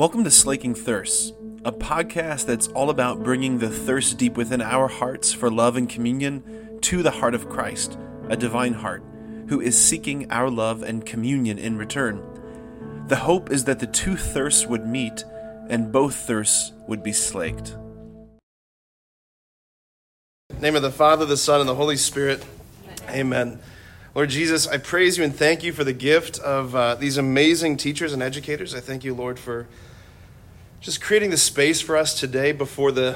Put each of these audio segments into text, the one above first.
Welcome to Slaking Thirsts, a podcast that's all about bringing the thirst deep within our hearts for love and communion to the heart of Christ, a divine heart, who is seeking our love and communion in return. The hope is that the two thirsts would meet and both thirsts would be slaked. name of the Father, the Son, and the Holy Spirit. Amen. Lord Jesus, I praise you and thank you for the gift of uh, these amazing teachers and educators. I thank you, Lord, for just creating the space for us today before the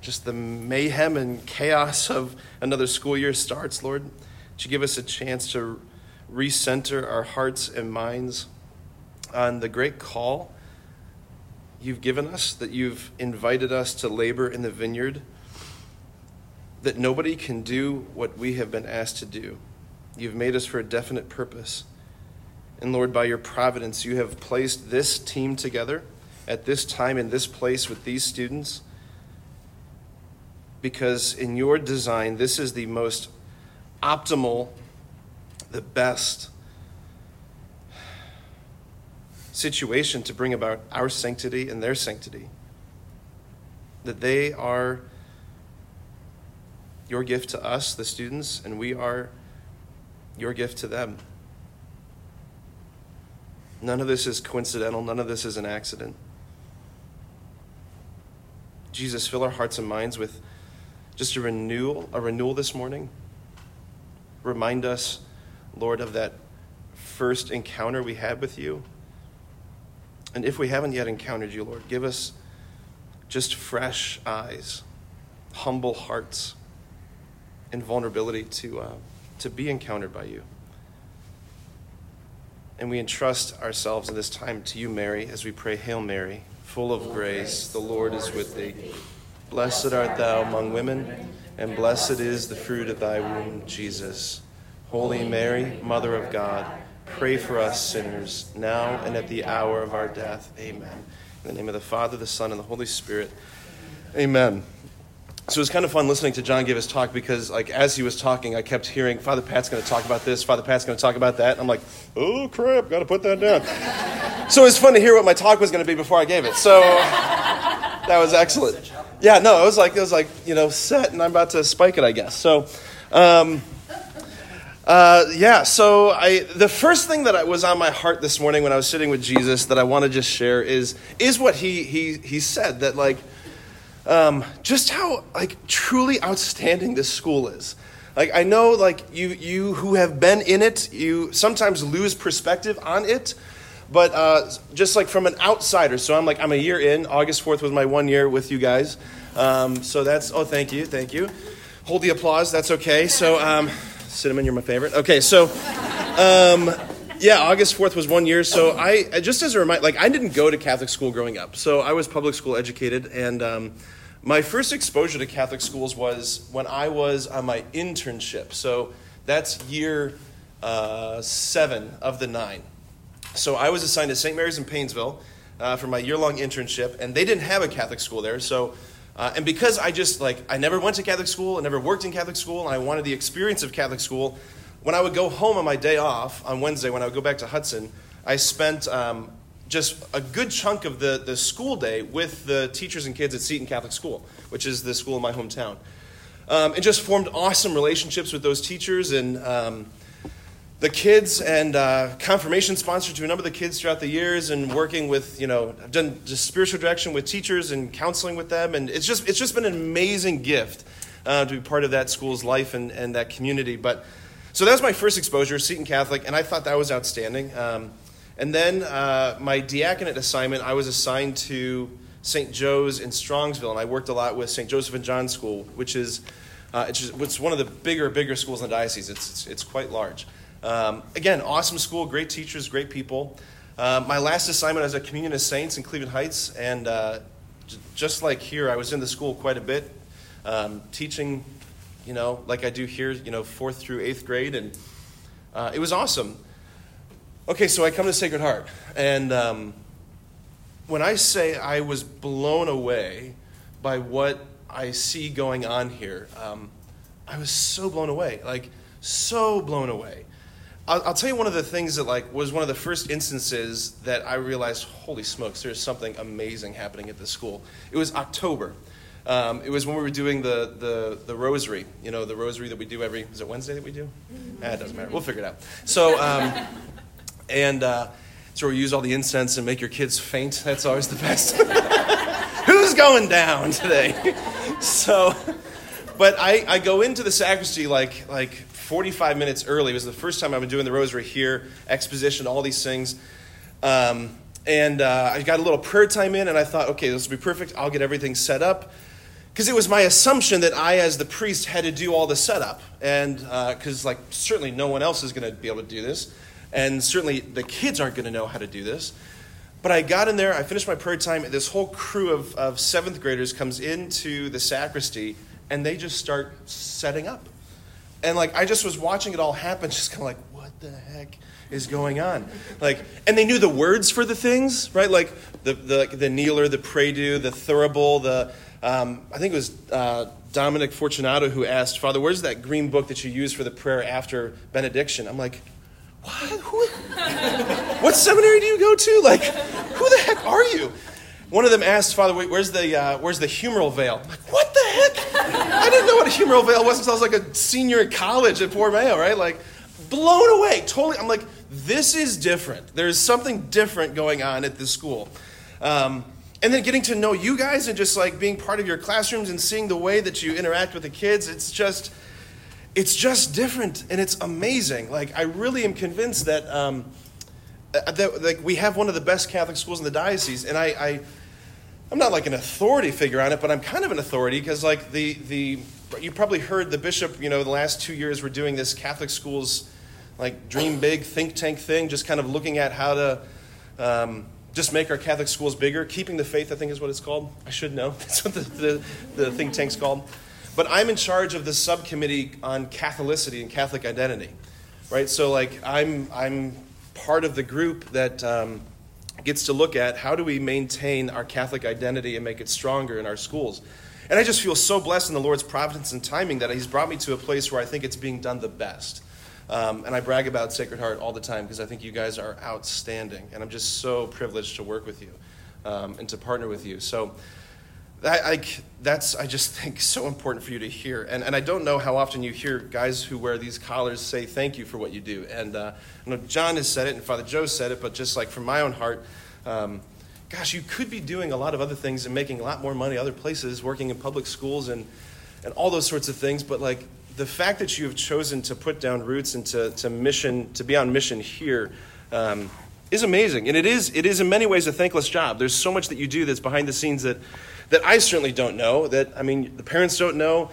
just the mayhem and chaos of another school year starts, Lord. You give us a chance to recenter our hearts and minds on the great call you've given us, that you've invited us to labor in the vineyard that nobody can do what we have been asked to do. You've made us for a definite purpose. And Lord, by your providence, you have placed this team together at this time in this place with these students because in your design, this is the most optimal, the best situation to bring about our sanctity and their sanctity. That they are your gift to us, the students, and we are your gift to them. None of this is coincidental, none of this is an accident. Jesus, fill our hearts and minds with just a renewal, a renewal this morning. Remind us, Lord, of that first encounter we had with you. And if we haven't yet encountered you, Lord, give us just fresh eyes, humble hearts and vulnerability to, uh, to be encountered by you. And we entrust ourselves in this time to you, Mary, as we pray, Hail Mary, full of grace, the Lord is with thee. Blessed art thou among women, and blessed is the fruit of thy womb, Jesus. Holy Mary, Mother of God, pray for us sinners, now and at the hour of our death. Amen. In the name of the Father, the Son, and the Holy Spirit. Amen so it was kind of fun listening to John give his talk because, like, as he was talking, I kept hearing Father Pat's going to talk about this, Father Pat's going to talk about that. I'm like, oh crap, got to put that down. So it was fun to hear what my talk was going to be before I gave it. So that was excellent. Yeah, no, it was like it was like you know set, and I'm about to spike it, I guess. So. Um, uh, yeah, so I the first thing that I, was on my heart this morning when I was sitting with Jesus that I want to just share is is what he he he said that like um, just how like truly outstanding this school is. Like I know, like you you who have been in it, you sometimes lose perspective on it. But uh, just like from an outsider, so I'm like I'm a year in. August fourth was my one year with you guys. Um, so that's oh thank you thank you. Hold the applause. That's okay. So um, cinnamon, you're my favorite. Okay, so. Um, yeah, August 4th was one year. So I, just as a reminder, like I didn't go to Catholic school growing up. So I was public school educated, and um, my first exposure to Catholic schools was when I was on my internship. So that's year uh, seven of the nine. So I was assigned to St. Mary's in Painesville uh, for my year long internship, and they didn't have a Catholic school there. So, uh, and because I just like, I never went to Catholic school, I never worked in Catholic school, and I wanted the experience of Catholic school, when I would go home on my day off on Wednesday, when I would go back to Hudson, I spent um, just a good chunk of the, the school day with the teachers and kids at Seton Catholic School, which is the school in my hometown. Um, and just formed awesome relationships with those teachers and um, the kids and uh, confirmation sponsor to a number of the kids throughout the years and working with you know i've done just spiritual direction with teachers and counseling with them and it's just it's just been an amazing gift uh, to be part of that school's life and, and that community but so that was my first exposure seton catholic and i thought that was outstanding um, and then uh, my diaconate assignment, I was assigned to St. Joe's in Strongsville, and I worked a lot with St. Joseph and John School, which is uh, it's, just, it's, one of the bigger, bigger schools in the diocese. It's, it's, it's quite large. Um, again, awesome school, great teachers, great people. Uh, my last assignment was at Communion of Saints in Cleveland Heights, and uh, j- just like here, I was in the school quite a bit, um, teaching, you know, like I do here, you know, fourth through eighth grade, and uh, it was awesome. Okay, so I come to Sacred Heart, and um, when I say I was blown away by what I see going on here, um, I was so blown away, like so blown away. I'll, I'll tell you one of the things that like was one of the first instances that I realized, holy smokes, there's something amazing happening at this school. It was October. Um, it was when we were doing the, the, the rosary, you know, the rosary that we do every, is it Wednesday that we do? Ah, it doesn't matter. We'll figure it out. So, um, and uh, so we use all the incense and make your kids faint. That's always the best. Who's going down today? so, but I, I go into the sacristy like, like 45 minutes early. It was the first time I've been doing the rosary here, exposition, all these things. Um, and uh, I got a little prayer time in, and I thought, okay, this will be perfect. I'll get everything set up because it was my assumption that I, as the priest, had to do all the setup, and because uh, like certainly no one else is going to be able to do this, and certainly the kids aren't going to know how to do this. But I got in there, I finished my prayer time, and this whole crew of, of seventh graders comes into the sacristy, and they just start setting up. And like I just was watching it all happen, just kind of like, what the heck is going on? Like, and they knew the words for the things, right? Like the the the kneeler, the pray the thurible, the um, I think it was uh, Dominic Fortunato who asked, Father, where's that green book that you use for the prayer after benediction? I'm like, what? Who, what seminary do you go to? Like, who the heck are you? One of them asked, Father, where's the, uh, where's the humeral veil? I'm like, what? I didn't know what a humeral veil was until I was like a senior in college at Borromeo, right? Like, blown away. Totally. I'm like, this is different. There's something different going on at this school. Um, and then getting to know you guys and just like being part of your classrooms and seeing the way that you interact with the kids it's just it's just different and it's amazing like i really am convinced that um, uh, that like we have one of the best catholic schools in the diocese and i, I i'm not like an authority figure on it but i'm kind of an authority because like the the you probably heard the bishop you know the last two years we're doing this catholic schools like dream big think tank thing just kind of looking at how to um, just make our Catholic schools bigger. Keeping the faith, I think, is what it's called. I should know. That's what the, the, the think tank's called. But I'm in charge of the subcommittee on Catholicity and Catholic identity, right? So, like, I'm, I'm part of the group that um, gets to look at how do we maintain our Catholic identity and make it stronger in our schools. And I just feel so blessed in the Lord's providence and timing that He's brought me to a place where I think it's being done the best. Um, and I brag about Sacred Heart all the time because I think you guys are outstanding. And I'm just so privileged to work with you um, and to partner with you. So that, I, that's, I just think, so important for you to hear. And, and I don't know how often you hear guys who wear these collars say thank you for what you do. And uh, I know John has said it and Father Joe said it, but just like from my own heart, um, gosh, you could be doing a lot of other things and making a lot more money other places, working in public schools and, and all those sorts of things. But like the fact that you have chosen to put down roots and to, to mission to be on mission here um, is amazing. And it is it is in many ways a thankless job. There's so much that you do that's behind the scenes that that i certainly don't know that i mean the parents don't know.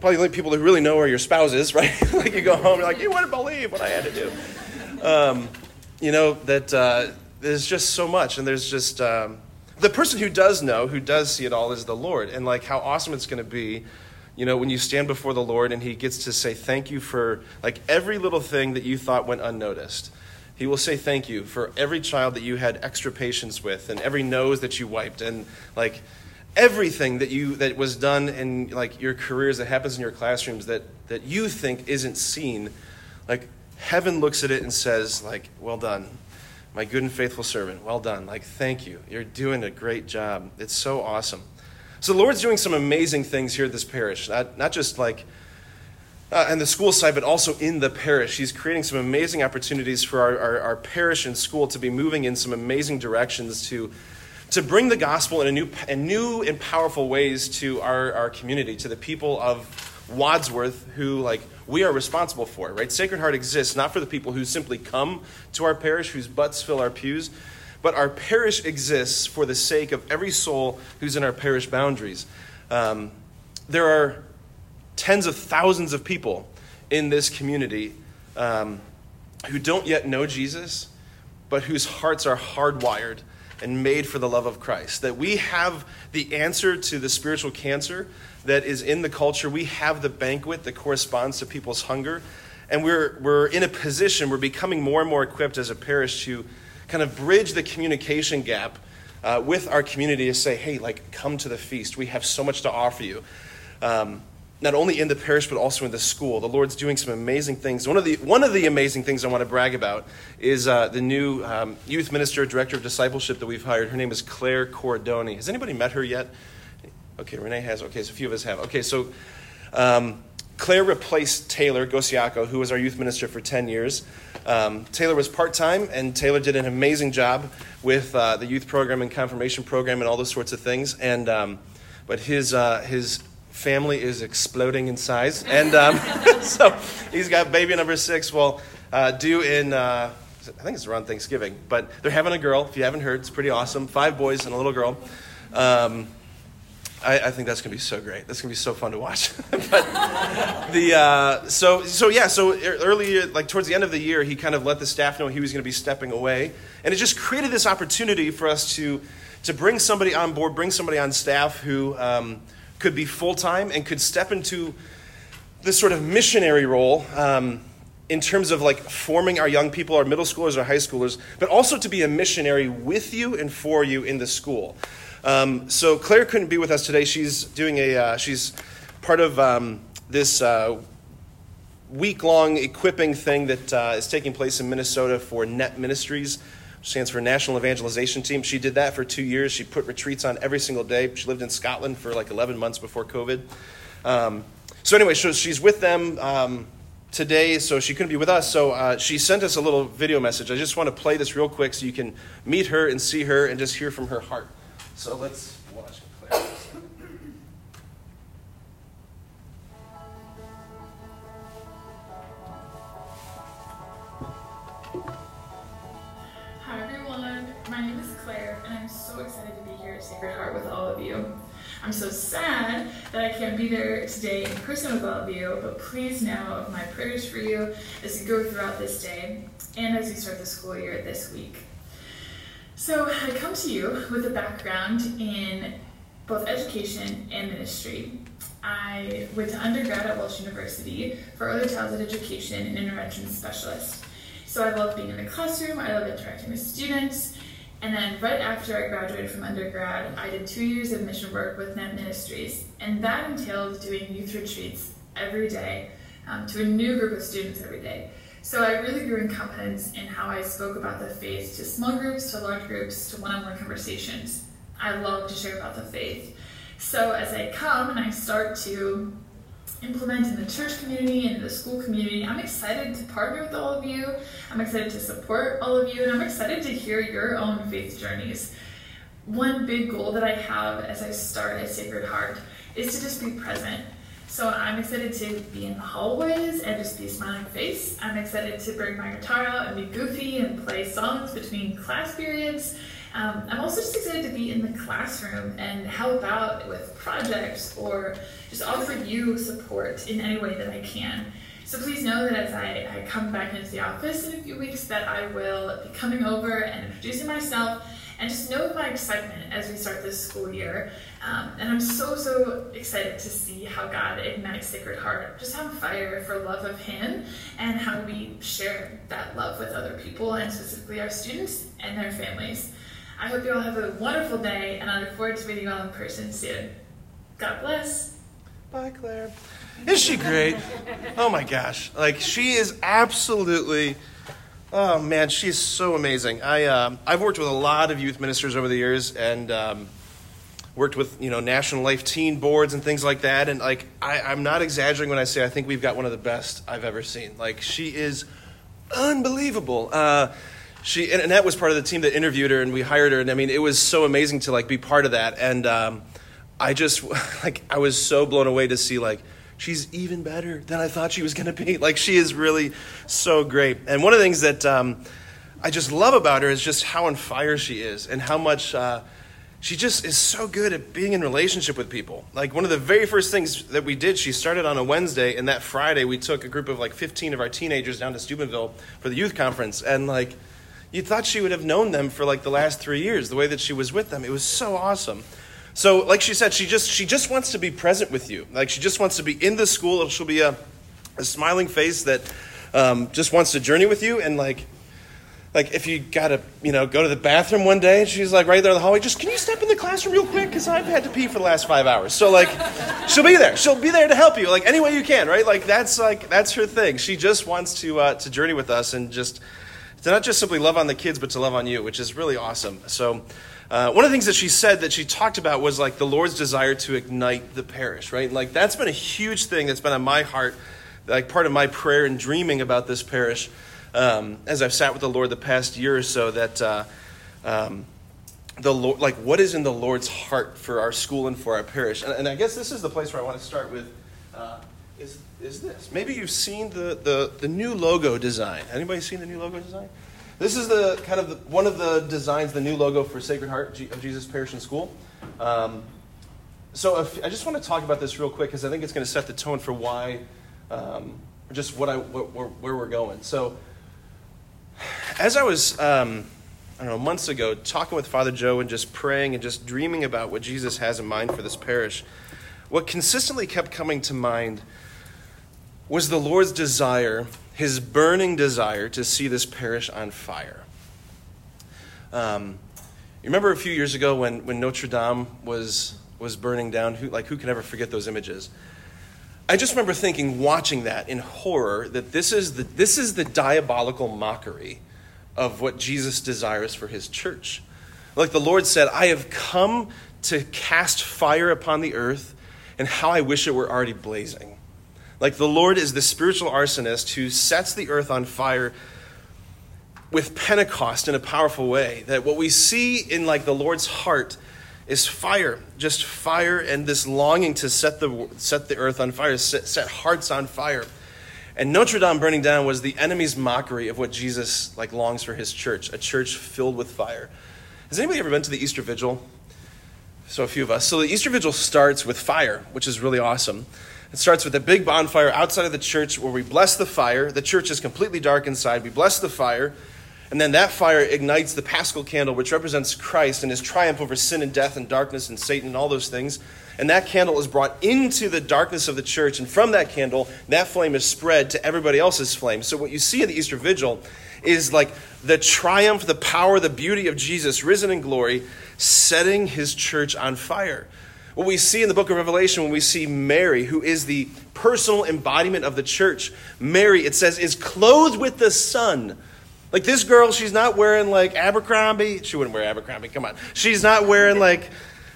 Probably the only people who really know are your spouses right? Like you go home you're like you wouldn't believe what i had to do. Um, you know that uh, there's just so much and there's just um, the person who does know who does see it all is the lord. And like how awesome it's going to be you know, when you stand before the Lord and He gets to say thank you for like every little thing that you thought went unnoticed. He will say thank you for every child that you had extra patience with and every nose that you wiped and like everything that you that was done in like your careers that happens in your classrooms that that you think isn't seen. Like heaven looks at it and says like, "Well done." My good and faithful servant. Well done. Like, thank you. You're doing a great job. It's so awesome. So the Lord's doing some amazing things here at this parish, not, not just like uh, on the school side, but also in the parish. He's creating some amazing opportunities for our, our, our, parish and school to be moving in some amazing directions to, to bring the gospel in a new, new and powerful ways to our, our community, to the people of Wadsworth who, like, we are responsible for, right? Sacred Heart exists not for the people who simply come to our parish, whose butts fill our pews, but our parish exists for the sake of every soul who's in our parish boundaries. Um, there are tens of thousands of people in this community um, who don't yet know Jesus, but whose hearts are hardwired and made for the love of Christ. That we have the answer to the spiritual cancer that is in the culture. We have the banquet that corresponds to people's hunger. And we're, we're in a position, we're becoming more and more equipped as a parish to kind of bridge the communication gap uh, with our community to say, hey, like, come to the feast. We have so much to offer you. Um, not only in the parish but also in the school. The Lord's doing some amazing things. One of the one of the amazing things I want to brag about is uh, the new um, youth minister, director of discipleship that we've hired. Her name is Claire Cordoni. Has anybody met her yet? Okay, Renee has. Okay, so a few of us have. Okay, so um, Claire replaced Taylor Gosiaco, who was our youth minister for 10 years. Um, Taylor was part time, and Taylor did an amazing job with uh, the youth program and confirmation program and all those sorts of things. And um, but his uh, his family is exploding in size, and um, so he's got baby number six. Well, uh, due in. Uh, I think it's around Thanksgiving, but they're having a girl. If you haven't heard, it's pretty awesome. Five boys and a little girl. Um, I, I, think that's gonna be so great. That's gonna be so fun to watch. but the uh, so so yeah. So earlier, like towards the end of the year, he kind of let the staff know he was gonna be stepping away, and it just created this opportunity for us to to bring somebody on board, bring somebody on staff who um, could be full time and could step into this sort of missionary role. Um, in terms of like forming our young people, our middle schoolers, our high schoolers, but also to be a missionary with you and for you in the school. Um, so Claire couldn't be with us today. She's doing a uh, she's part of um, this uh, week long equipping thing that uh, is taking place in Minnesota for Net Ministries. Stands for National Evangelization Team. She did that for two years. She put retreats on every single day. She lived in Scotland for like 11 months before COVID. Um, so anyway, so she's with them um, today, so she couldn't be with us. So uh, she sent us a little video message. I just want to play this real quick so you can meet her and see her and just hear from her heart. So let's I'm so sad that I can't be there today in person with all of you, but please know of my prayers for you as you go throughout this day and as you start the school year this week. So I come to you with a background in both education and ministry. I went to undergrad at Walsh University for early childhood education and intervention specialist. So I love being in the classroom, I love interacting with students, and then right after I graduated from undergrad, I did two years of mission work with Net Ministries, and that entailed doing youth retreats every day um, to a new group of students every day. So I really grew in confidence in how I spoke about the faith to small groups, to large groups, to one-on-one conversations. I love to share about the faith. So as I come and I start to implement in the church community and the school community, I'm excited to partner with all of you. I'm excited to support all of you, and I'm excited to hear your own faith journeys. One big goal that I have as I start at Sacred Heart is to just be present so I'm excited to be in the hallways and just be a smiling face. I'm excited to bring my guitar out and be goofy and play songs between class periods. Um, I'm also just excited to be in the classroom and help out with projects or just offer you support in any way that I can. So please know that as I, I come back into the office in a few weeks that I will be coming over and introducing myself and just know my excitement as we start this school year. Um, and I'm so, so excited to see how God ignites Sacred Heart, just on fire for love of Him and how we share that love with other people and specifically our students and their families. I hope you all have a wonderful day and I look forward to meeting you all in person soon. God bless. Bye, Claire. Is she great? Oh my gosh. Like, she is absolutely Oh man, she's so amazing. I uh, I've worked with a lot of youth ministers over the years, and um, worked with you know national life teen boards and things like that. And like I, I'm not exaggerating when I say I think we've got one of the best I've ever seen. Like she is unbelievable. Uh, she and, that was part of the team that interviewed her, and we hired her. And I mean, it was so amazing to like be part of that. And um, I just like I was so blown away to see like she's even better than I thought she was going to be. Like, she is really so great. And one of the things that um, I just love about her is just how on fire she is and how much uh, she just is so good at being in relationship with people. Like, one of the very first things that we did, she started on a Wednesday, and that Friday we took a group of like 15 of our teenagers down to Steubenville for the youth conference. And, like, you thought she would have known them for like the last three years, the way that she was with them. It was so awesome. So, like she said, she just she just wants to be present with you. Like she just wants to be in the school. She'll be a, a smiling face that um, just wants to journey with you. And like like if you gotta you know go to the bathroom one day and she's like right there in the hallway just can you step in the classroom real quick because i've had to pee for the last five hours so like she'll be there she'll be there to help you like any way you can right like that's like that's her thing she just wants to uh, to journey with us and just to not just simply love on the kids but to love on you which is really awesome so uh, one of the things that she said that she talked about was like the lord's desire to ignite the parish right like that's been a huge thing that's been on my heart like part of my prayer and dreaming about this parish um, as I've sat with the Lord the past year or so that uh, um, the Lord, like what is in the Lord's heart for our school and for our parish, and, and I guess this is the place where I want to start with. Uh, is, is this. Maybe you've seen the, the, the new logo design. Anybody seen the new logo design? This is the kind of the, one of the designs the new logo for sacred heart of jesus parish and school. Um, so if, i just want to talk about this real quick because i think it's going to set the tone for why um, just what i what, where, where we're going. So as I was, um, I don't know, months ago, talking with Father Joe and just praying and just dreaming about what Jesus has in mind for this parish, what consistently kept coming to mind was the Lord's desire, his burning desire to see this parish on fire. Um, you remember a few years ago when, when Notre Dame was, was burning down? Who, like, who can ever forget those images? I just remember thinking, watching that in horror, that this is the, this is the diabolical mockery of what Jesus desires for his church. Like the Lord said, I have come to cast fire upon the earth, and how I wish it were already blazing. Like the Lord is the spiritual arsonist who sets the earth on fire with Pentecost in a powerful way. That what we see in like the Lord's heart is fire, just fire and this longing to set the, set the earth on fire, set, set hearts on fire. And Notre Dame burning down was the enemy's mockery of what Jesus like longs for his church, a church filled with fire. Has anybody ever been to the Easter Vigil? So a few of us. So the Easter Vigil starts with fire, which is really awesome. It starts with a big bonfire outside of the church where we bless the fire. The church is completely dark inside. We bless the fire. And then that fire ignites the paschal candle, which represents Christ and his triumph over sin and death and darkness and Satan and all those things. And that candle is brought into the darkness of the church. And from that candle, that flame is spread to everybody else's flame. So what you see in the Easter Vigil is like the triumph, the power, the beauty of Jesus risen in glory, setting his church on fire. What we see in the book of Revelation when we see Mary, who is the personal embodiment of the church, Mary, it says, is clothed with the sun like this girl, she's not wearing like Abercrombie. She wouldn't wear Abercrombie. Come on. She's not wearing like,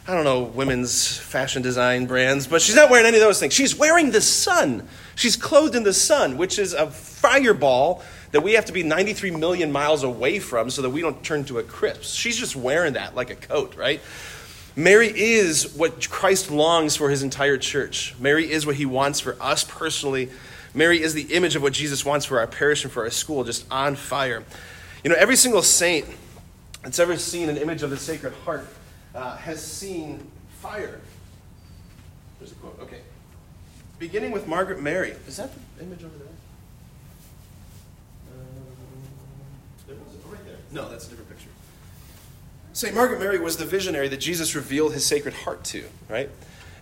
I don't know, women's fashion design brands, but she's not wearing any of those things. She's wearing the sun. She's clothed in the sun, which is a fireball that we have to be 93 million miles away from so that we don't turn to a crisp. She's just wearing that like a coat, right? Mary is what Christ longs for his entire church. Mary is what he wants for us personally Mary is the image of what Jesus wants for our parish and for our school, just on fire. You know, every single saint that's ever seen an image of the Sacred Heart uh, has seen fire. There's a quote. Okay. Beginning with Margaret Mary. Is that the image over there? Um, right there. No, that's a different picture. St. Margaret Mary was the visionary that Jesus revealed his Sacred Heart to, right?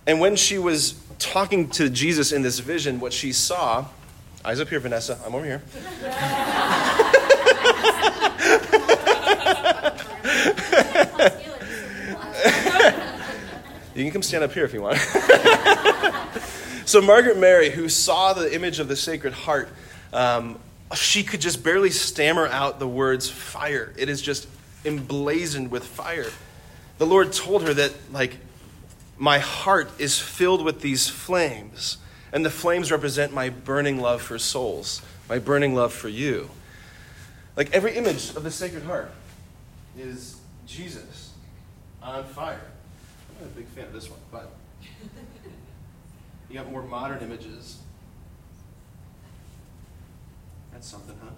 And when she was talking to Jesus in this vision, what she saw, eyes up here, Vanessa, I'm over here. you can come stand up here if you want. so, Margaret Mary, who saw the image of the Sacred Heart, um, she could just barely stammer out the words fire. It is just emblazoned with fire. The Lord told her that, like, my heart is filled with these flames, and the flames represent my burning love for souls, my burning love for you. Like every image of the Sacred Heart is Jesus on fire. I'm not a big fan of this one, but you got more modern images. That's something, huh?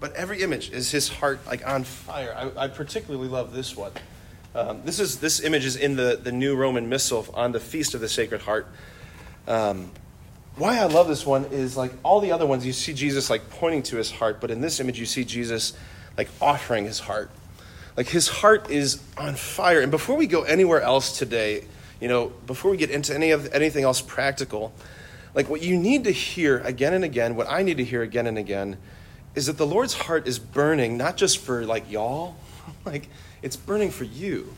But every image is his heart like on fire. I, I particularly love this one. Um, this is this image is in the, the new Roman Missal on the Feast of the Sacred Heart. Um, why I love this one is like all the other ones, you see Jesus like pointing to his heart, but in this image, you see Jesus like offering his heart. Like his heart is on fire. And before we go anywhere else today, you know, before we get into any of anything else practical, like what you need to hear again and again, what I need to hear again and again, is that the Lord's heart is burning, not just for like y'all, like it's burning for you.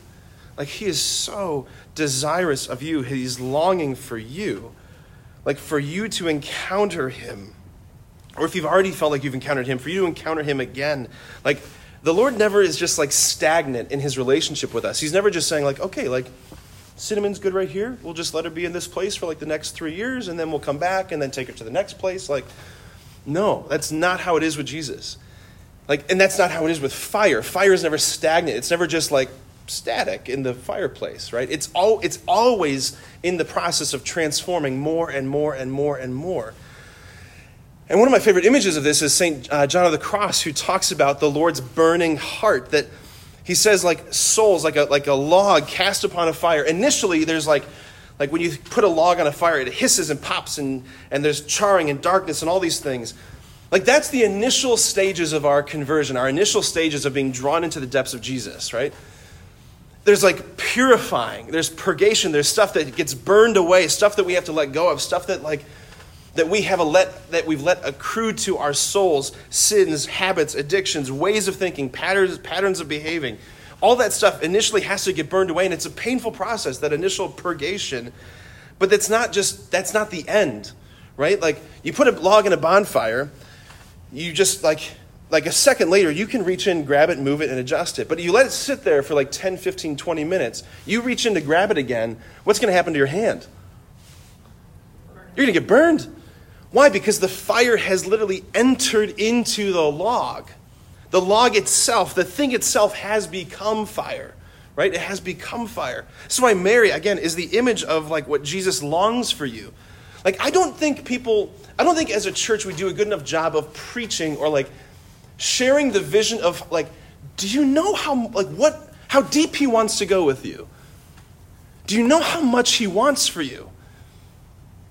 Like he is so desirous of you, he's longing for you, like for you to encounter him. Or if you've already felt like you've encountered him, for you to encounter him again. Like the Lord never is just like stagnant in his relationship with us. He's never just saying, like, okay, like cinnamon's good right here. We'll just let her be in this place for like the next three years, and then we'll come back and then take her to the next place. Like, no, that's not how it is with Jesus. Like, and that's not how it is with fire. Fire is never stagnant. It's never just like static in the fireplace, right? It's all it's always in the process of transforming more and more and more and more. And one of my favorite images of this is St. Uh, John of the Cross, who talks about the Lord's burning heart. That he says, like souls, like a, like a log cast upon a fire. Initially, there's like, like when you put a log on a fire, it hisses and pops, and, and there's charring and darkness and all these things. Like that's the initial stages of our conversion, our initial stages of being drawn into the depths of Jesus, right? There's like purifying, there's purgation, there's stuff that gets burned away, stuff that we have to let go of, stuff that like that we have a let that we've let accrue to our souls sins habits addictions ways of thinking patterns patterns of behaving all that stuff initially has to get burned away and it's a painful process that initial purgation. But that's not just that's not the end right? Like you put a log in a bonfire you just like like a second later you can reach in grab it move it and adjust it. But you let it sit there for like 10 15 20 minutes you reach in to grab it again what's going to happen to your hand? You're going to get burned. Why? Because the fire has literally entered into the log. The log itself, the thing itself, has become fire, right? It has become fire. That's why Mary, again, is the image of like what Jesus longs for you. Like, I don't think people, I don't think as a church we do a good enough job of preaching or like sharing the vision of like, do you know how, like, what, how deep he wants to go with you? Do you know how much he wants for you?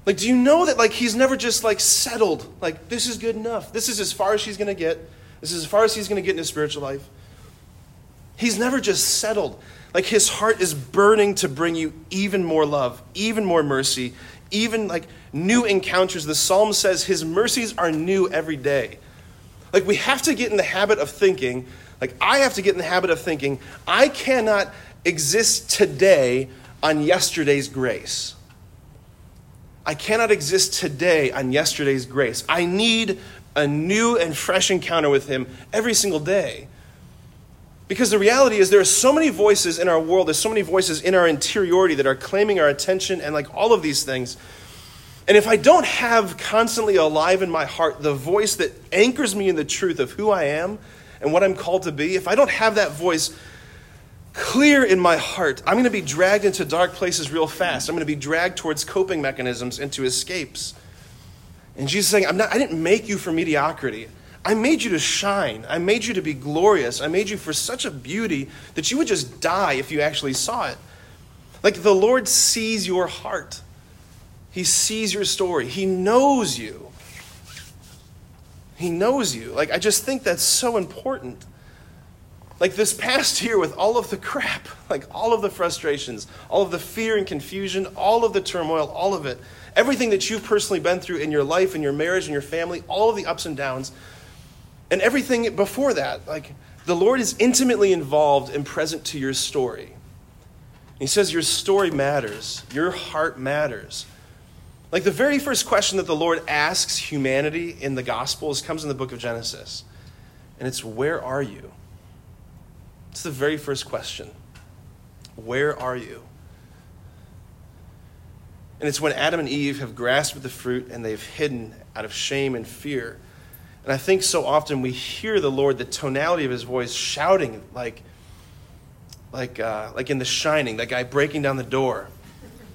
Like, do you know that like he's never just like settled? Like, this is good enough. This is as far as she's gonna get. This is as far as he's gonna get in his spiritual life. He's never just settled. Like his heart is burning to bring you even more love, even more mercy, even like new encounters. The psalm says his mercies are new every day. Like we have to get in the habit of thinking, like I have to get in the habit of thinking, I cannot exist today on yesterday's grace. I cannot exist today on yesterday's grace. I need a new and fresh encounter with Him every single day. Because the reality is, there are so many voices in our world, there's so many voices in our interiority that are claiming our attention and like all of these things. And if I don't have constantly alive in my heart the voice that anchors me in the truth of who I am and what I'm called to be, if I don't have that voice clear in my heart, I'm going to be dragged into dark places real fast. I'm going to be dragged towards coping mechanisms, into escapes. And Jesus is saying, I'm not, I didn't make you for mediocrity. I made you to shine. I made you to be glorious. I made you for such a beauty that you would just die if you actually saw it. Like the Lord sees your heart, He sees your story, He knows you. He knows you. Like, I just think that's so important. Like this past year, with all of the crap, like all of the frustrations, all of the fear and confusion, all of the turmoil, all of it, everything that you've personally been through in your life, in your marriage, in your family, all of the ups and downs, and everything before that, like the Lord is intimately involved and present to your story. He says your story matters, your heart matters. Like the very first question that the Lord asks humanity in the Gospels comes in the book of Genesis. And it's, Where are you? It's the very first question Where are you? And it's when Adam and Eve have grasped the fruit and they've hidden out of shame and fear. And I think so often we hear the Lord, the tonality of his voice, shouting like, like, uh, like in The Shining, that guy breaking down the door.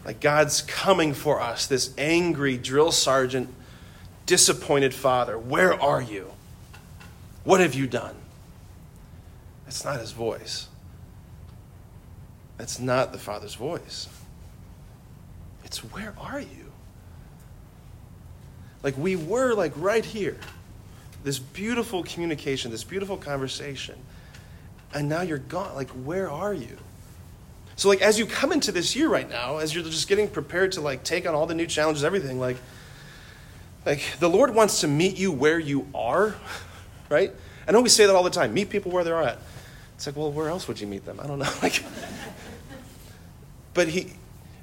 Like God's coming for us, this angry drill sergeant, disappointed father. Where are you? What have you done? That's not his voice. That's not the Father's voice. Where are you? Like we were like right here. This beautiful communication, this beautiful conversation. And now you're gone. Like where are you? So like as you come into this year right now, as you're just getting prepared to like take on all the new challenges, everything, like Like, the Lord wants to meet you where you are, right? I know we say that all the time meet people where they're at. It's like, well, where else would you meet them? I don't know. Like, but he,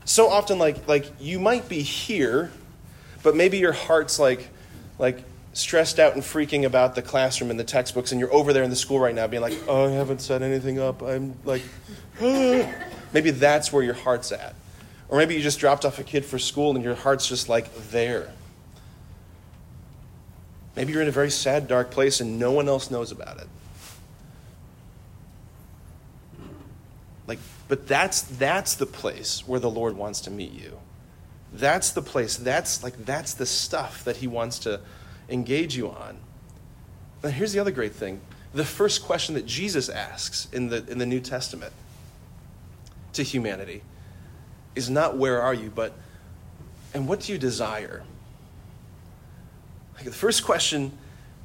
so often, like, like you might be here, but maybe your heart's like, like stressed out and freaking about the classroom and the textbooks, and you're over there in the school right now being like, oh, I haven't set anything up. I'm like, maybe that's where your heart's at. Or maybe you just dropped off a kid for school and your heart's just like there. Maybe you're in a very sad, dark place and no one else knows about it. Like, but that's that's the place where the Lord wants to meet you. That's the place. That's like that's the stuff that He wants to engage you on. Now here's the other great thing. The first question that Jesus asks in the, in the New Testament to humanity is not where are you, but and what do you desire? Like the first question,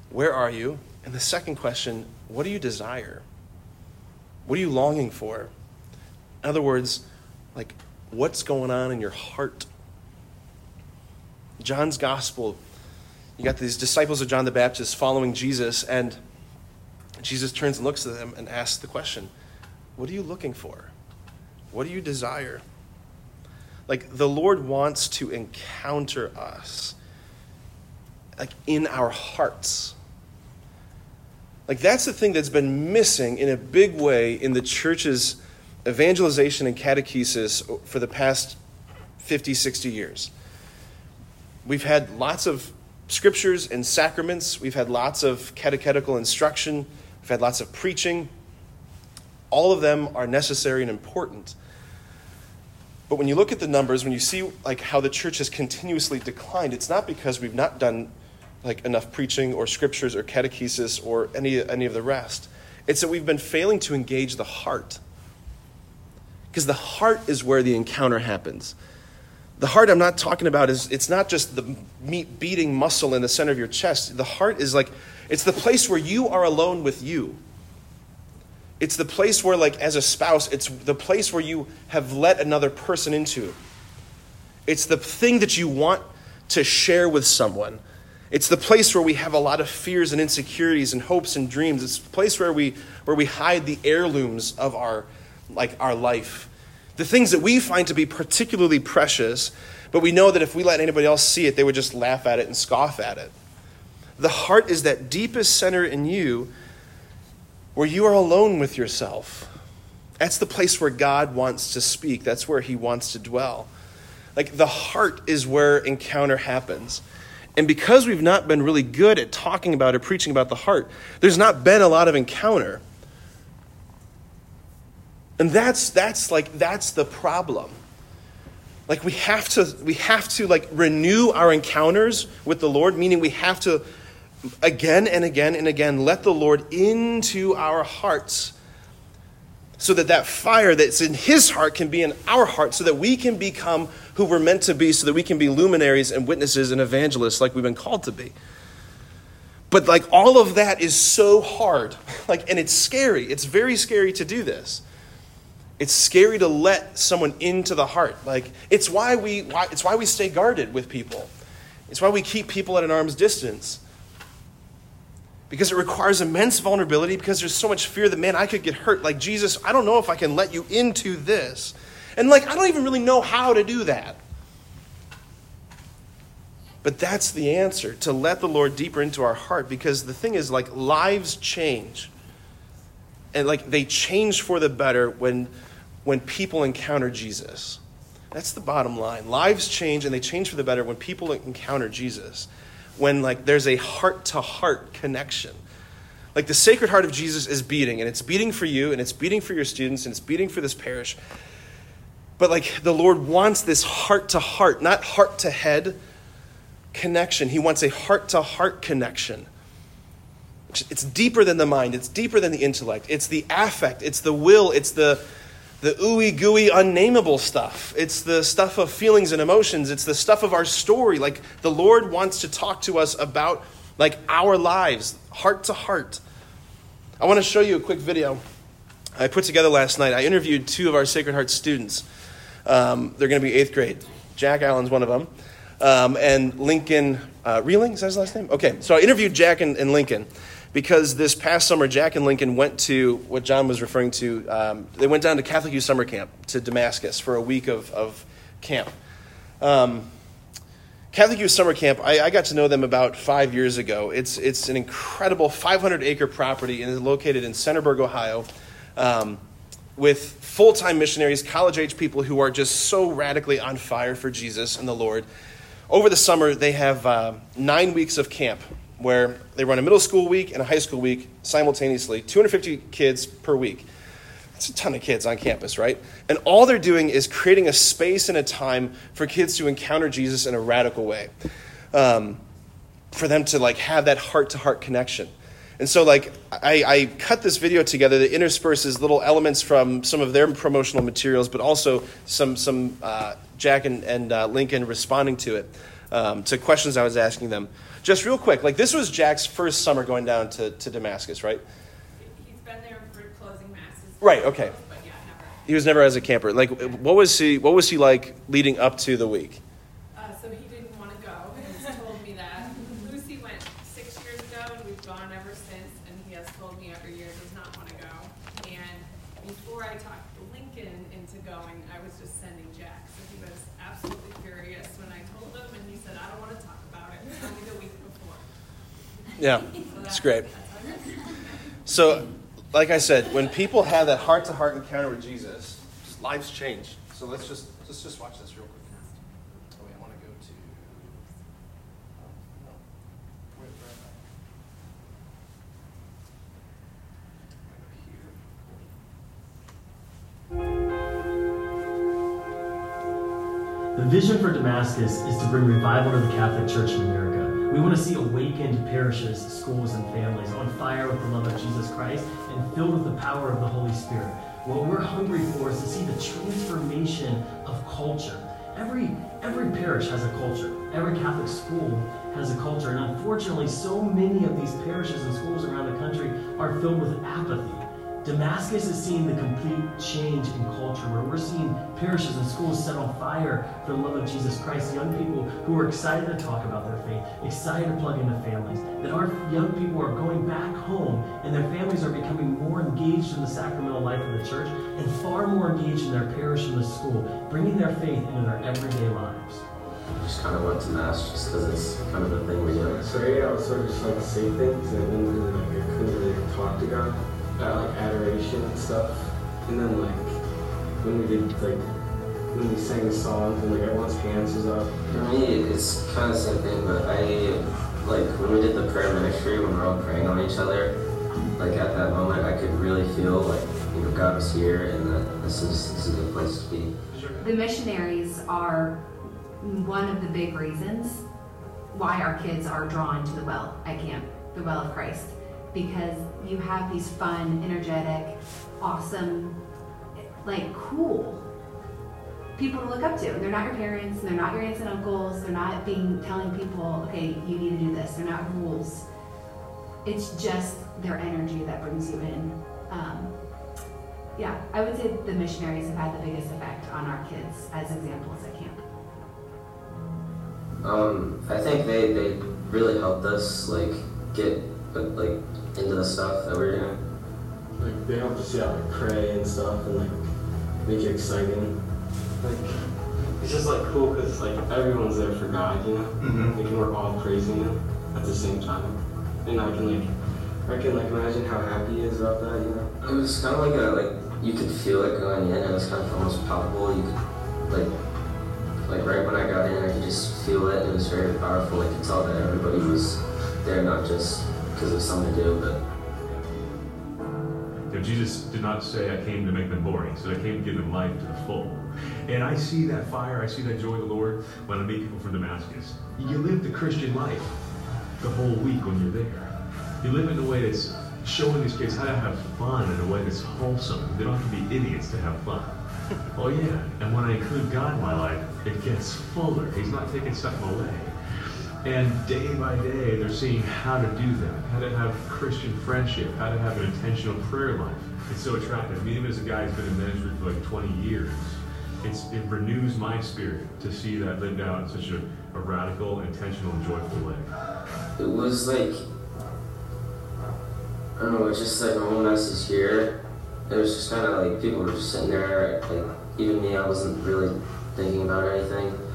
where are you? And the second question, what do you desire? What are you longing for? In other words, like what's going on in your heart? John's gospel you got these disciples of John the Baptist following Jesus, and Jesus turns and looks at them and asks the question What are you looking for? What do you desire? Like, the Lord wants to encounter us, like, in our hearts. Like, that's the thing that's been missing in a big way in the church's evangelization and catechesis for the past 50, 60 years. We've had lots of scriptures and sacraments. We've had lots of catechetical instruction. We've had lots of preaching. All of them are necessary and important. But when you look at the numbers, when you see like how the church has continuously declined, it's not because we've not done like enough preaching or scriptures or catechesis or any any of the rest. It's that we've been failing to engage the heart. Because the heart is where the encounter happens. The heart I'm not talking about is it's not just the meat beating muscle in the center of your chest. The heart is like it's the place where you are alone with you. It's the place where like as a spouse, it's the place where you have let another person into. It's the thing that you want to share with someone. It's the place where we have a lot of fears and insecurities and hopes and dreams. It's the place where we where we hide the heirlooms of our like our life the things that we find to be particularly precious, but we know that if we let anybody else see it, they would just laugh at it and scoff at it. The heart is that deepest center in you where you are alone with yourself. That's the place where God wants to speak, that's where He wants to dwell. Like the heart is where encounter happens. And because we've not been really good at talking about or preaching about the heart, there's not been a lot of encounter. And that's that's like that's the problem. Like we have to we have to like renew our encounters with the Lord, meaning we have to again and again and again let the Lord into our hearts so that that fire that's in his heart can be in our heart so that we can become who we're meant to be so that we can be luminaries and witnesses and evangelists like we've been called to be. But like all of that is so hard. Like and it's scary. It's very scary to do this it's scary to let someone into the heart. Like it's why we why, it's why we stay guarded with people. It's why we keep people at an arm's distance. Because it requires immense vulnerability because there's so much fear that man I could get hurt. Like Jesus, I don't know if I can let you into this. And like I don't even really know how to do that. But that's the answer to let the Lord deeper into our heart because the thing is like lives change. And like they change for the better when when people encounter Jesus. That's the bottom line. Lives change and they change for the better when people encounter Jesus. When like there's a heart to heart connection. Like the sacred heart of Jesus is beating and it's beating for you and it's beating for your students and it's beating for this parish. But like the Lord wants this heart to heart, not heart to head connection. He wants a heart to heart connection. It's deeper than the mind, it's deeper than the intellect. It's the affect, it's the will, it's the the ooey gooey, unnameable stuff. It's the stuff of feelings and emotions. It's the stuff of our story. Like the Lord wants to talk to us about like our lives, heart to heart. I want to show you a quick video I put together last night. I interviewed two of our Sacred Heart students. Um, they're going to be eighth grade. Jack Allen's one of them. um, and Lincoln uh, Reeling. Is that his last name? Okay, so I interviewed Jack and, and, Lincoln because this past summer, Jack and Lincoln went to what John was referring to. Um, they went down to Catholic Youth Summer Camp to Damascus for a week of, of camp. Um, Catholic Youth Summer Camp, I, I, got to know them about five years ago. It's, it's an incredible 500 acre property and is located in Centerburg, Ohio, um, with full time missionaries, college age people who are just so radically on fire for Jesus and the Lord. Over the summer, they have uh, nine weeks of camp where they run a middle school week and a high school week simultaneously, 250 kids per week. It's a ton of kids on campus, right? And all they're doing is creating a space and a time for kids to encounter Jesus in a radical way. Um, for them to like have that heart to heart connection. And so, like, I, I, cut this video together that intersperses little elements from some of their promotional materials, but also some, some uh, Jack and, and uh, Lincoln responding to it, um, to questions I was asking them. Just real quick, like, this was Jack's first summer going down to, to Damascus, right? He's been there for closing masses. Right. Okay. He was never as a camper. Like, what was he? What was he like leading up to the week? Uh, so he didn't want to go. He's told me that. Lucy went six years ago, and we've gone ever since. And he has told me every year does not want to go. And before I talked Lincoln into going, I was just sending Jack. So he was absolutely furious when I told him, and he said, "I don't want to talk about it." Tell me the week before. Yeah, it's great. So like I said, when people have that heart to heart encounter with Jesus, lives change. So let's just let's just watch this real quick. Oh, to. Um, the vision for Damascus is to bring revival to the Catholic Church in America. We want to see awakened parishes, schools, and families on fire with the love of Jesus Christ and filled with the power of the Holy Spirit. What we're hungry for is to see the transformation of culture. Every, every parish has a culture. Every Catholic school has a culture. And unfortunately, so many of these parishes and schools around the country are filled with apathy Damascus is seeing the complete change in culture where we're seeing parishes and schools set on fire for the love of Jesus Christ. Young people who are excited to talk about their faith, excited to plug into families. That our young people are going back home and their families are becoming more engaged in the sacramental life of the church and far more engaged in their parish and the school, bringing their faith into their everyday lives. I Just kind of went to mass just because it's kind of the thing we do. So yeah, I was sort of just like say things and then really like I couldn't really talk to God uh, like adoration and stuff. And then like when we did like when we sang the songs and like everyone's hands was up. For me, it's kind of the same thing, but I like when we did the prayer ministry when we're all praying on each other. Like at that moment, I could really feel like you know God was here and that this is this is a good place to be. The missionaries are one of the big reasons why our kids are drawn to the well at camp, the well of Christ because you have these fun, energetic, awesome, like cool people to look up to. They're not your parents, and they're not your aunts and uncles, they're not being telling people, okay, you need to do this. They're not rules. It's just their energy that brings you in. Um, yeah, I would say the missionaries have had the biggest effect on our kids as examples at camp. Um, I think they, they really helped us like get like into the stuff that we're doing. Like they help us yeah like pray and stuff and like make it exciting. Like it's just like cool because like everyone's there for God, you know. Mm-hmm. Like, and we're all praising Him at the same time, and I can like I can like imagine how happy he is about that, you know. It was kind of like a like you could feel it going in. It was kind of almost palpable. You could like like right when I got in, I could just feel it. It was very powerful. I could tell that everybody was there, not just because of something to do, but. You know, Jesus did not say, I came to make them boring. He said, I came to give them life to the full. And I see that fire, I see that joy of the Lord when I meet people from Damascus. You live the Christian life the whole week when you're there. You live in a way that's showing these kids how to have fun in a way that's wholesome. They don't have to be idiots to have fun. oh yeah, and when I include God in my life, it gets fuller. He's not taking something away. And day by day, they're seeing how to do that, how to have Christian friendship, how to have an intentional prayer life. It's so attractive. Me, as a guy who's been in ministry for like 20 years, it's, it renews my spirit to see that lived out in such a, a radical, intentional, and joyful way. It was like, I don't know, it's just like normal message here. It was just kind of like people were just sitting there, like even me, I wasn't really thinking about anything.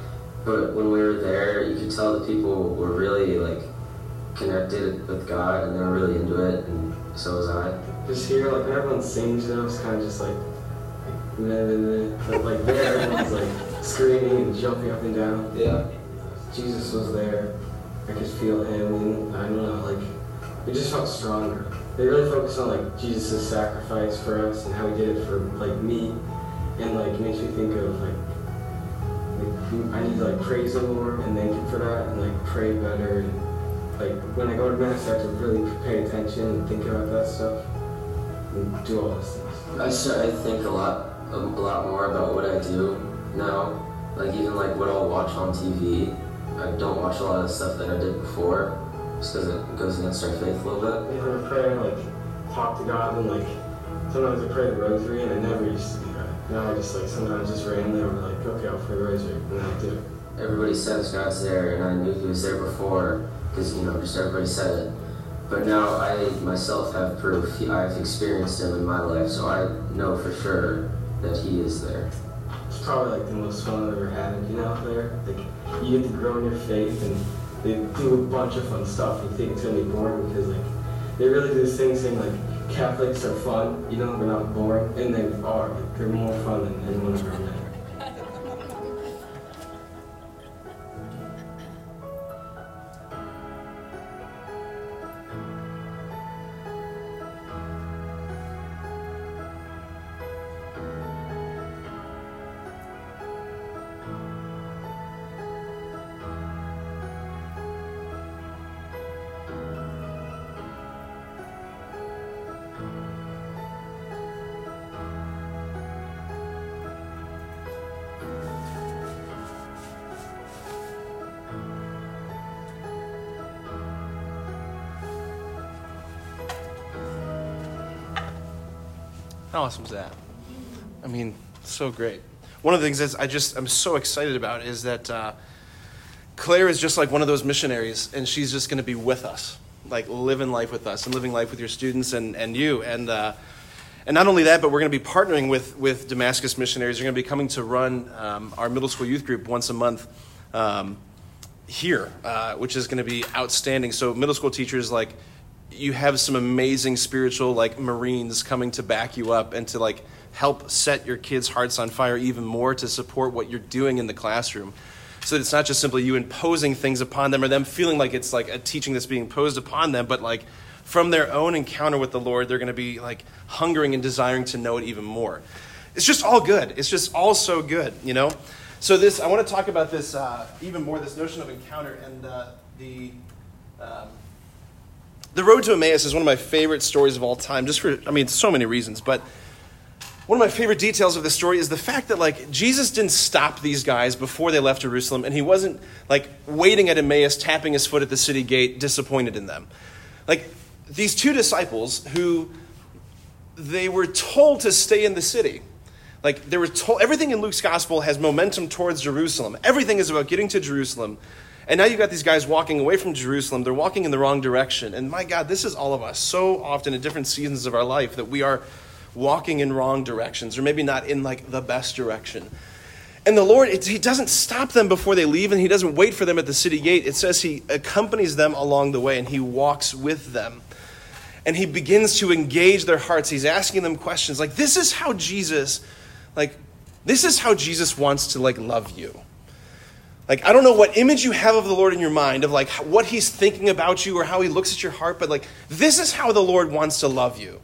But when we were there, you could tell that people were really like connected with God and they were really into it, and so was I. Just here, like when everyone sings, know, it's kind of just like, meh, meh, meh. but like there, everyone's like screaming and jumping up and down. Yeah. Jesus was there. I could feel him, and I don't know, like it just felt stronger. They really focused on like Jesus' sacrifice for us and how he did it for like me, and like makes me think of like, like I need to like praise the Lord and thank Him for that, and like pray better. And like when I go to mass, I have to really pay attention and think about that stuff and do all those things. I start, I think a lot, a lot more about what I do now. Like even like what I'll watch on TV. I don't watch a lot of stuff that I did before, just because it goes against our faith a little bit. You know, pray, like talk to God, and like sometimes I pray the rosary, and I never used to. Now I just like sometimes just randomly I'm like, okay, I'll the rosary, and I do it. Everybody says God's there, and I knew He was there before, because you know just everybody said it. But now I myself have proof. I've experienced Him in my life, so I know for sure that He is there. It's probably like the most fun I've ever had, you know, out there. Like you get to grow in your faith, and they do a bunch of fun stuff. And you think it's gonna be boring because like they really do this thing saying like Catholics are fun, you know, they're not boring, and they are. They're more fun than anyone ever. Awesome is that? I mean, so great. One of the things that I just I'm so excited about is that uh, Claire is just like one of those missionaries, and she's just going to be with us, like living life with us and living life with your students and and you and. Uh, and not only that, but we're going to be partnering with, with Damascus missionaries. They're going to be coming to run um, our middle school youth group once a month um, here, uh, which is going to be outstanding. So, middle school teachers, like, you have some amazing spiritual like marines coming to back you up and to like help set your kids hearts on fire even more to support what you're doing in the classroom. So that it's not just simply you imposing things upon them or them feeling like it's like a teaching that's being imposed upon them but like from their own encounter with the lord they're going to be like hungering and desiring to know it even more. It's just all good. It's just all so good you know? So this i want to talk about this uh, even more this notion of encounter and uh, the um, the road to Emmaus is one of my favorite stories of all time, just for, I mean, so many reasons, but one of my favorite details of this story is the fact that, like, Jesus didn't stop these guys before they left Jerusalem, and he wasn't, like, waiting at Emmaus, tapping his foot at the city gate, disappointed in them. Like, these two disciples who they were told to stay in the city. Like, they were told, everything in Luke's gospel has momentum towards Jerusalem. Everything is about getting to Jerusalem. And now you've got these guys walking away from Jerusalem. They're walking in the wrong direction. And my God, this is all of us so often in different seasons of our life that we are walking in wrong directions, or maybe not in like the best direction. And the Lord, it, He doesn't stop them before they leave, and He doesn't wait for them at the city gate. It says He accompanies them along the way, and He walks with them. And He begins to engage their hearts. He's asking them questions like, "This is how Jesus, like, this is how Jesus wants to like love you." Like, I don't know what image you have of the Lord in your mind, of like what he's thinking about you or how he looks at your heart, but like, this is how the Lord wants to love you.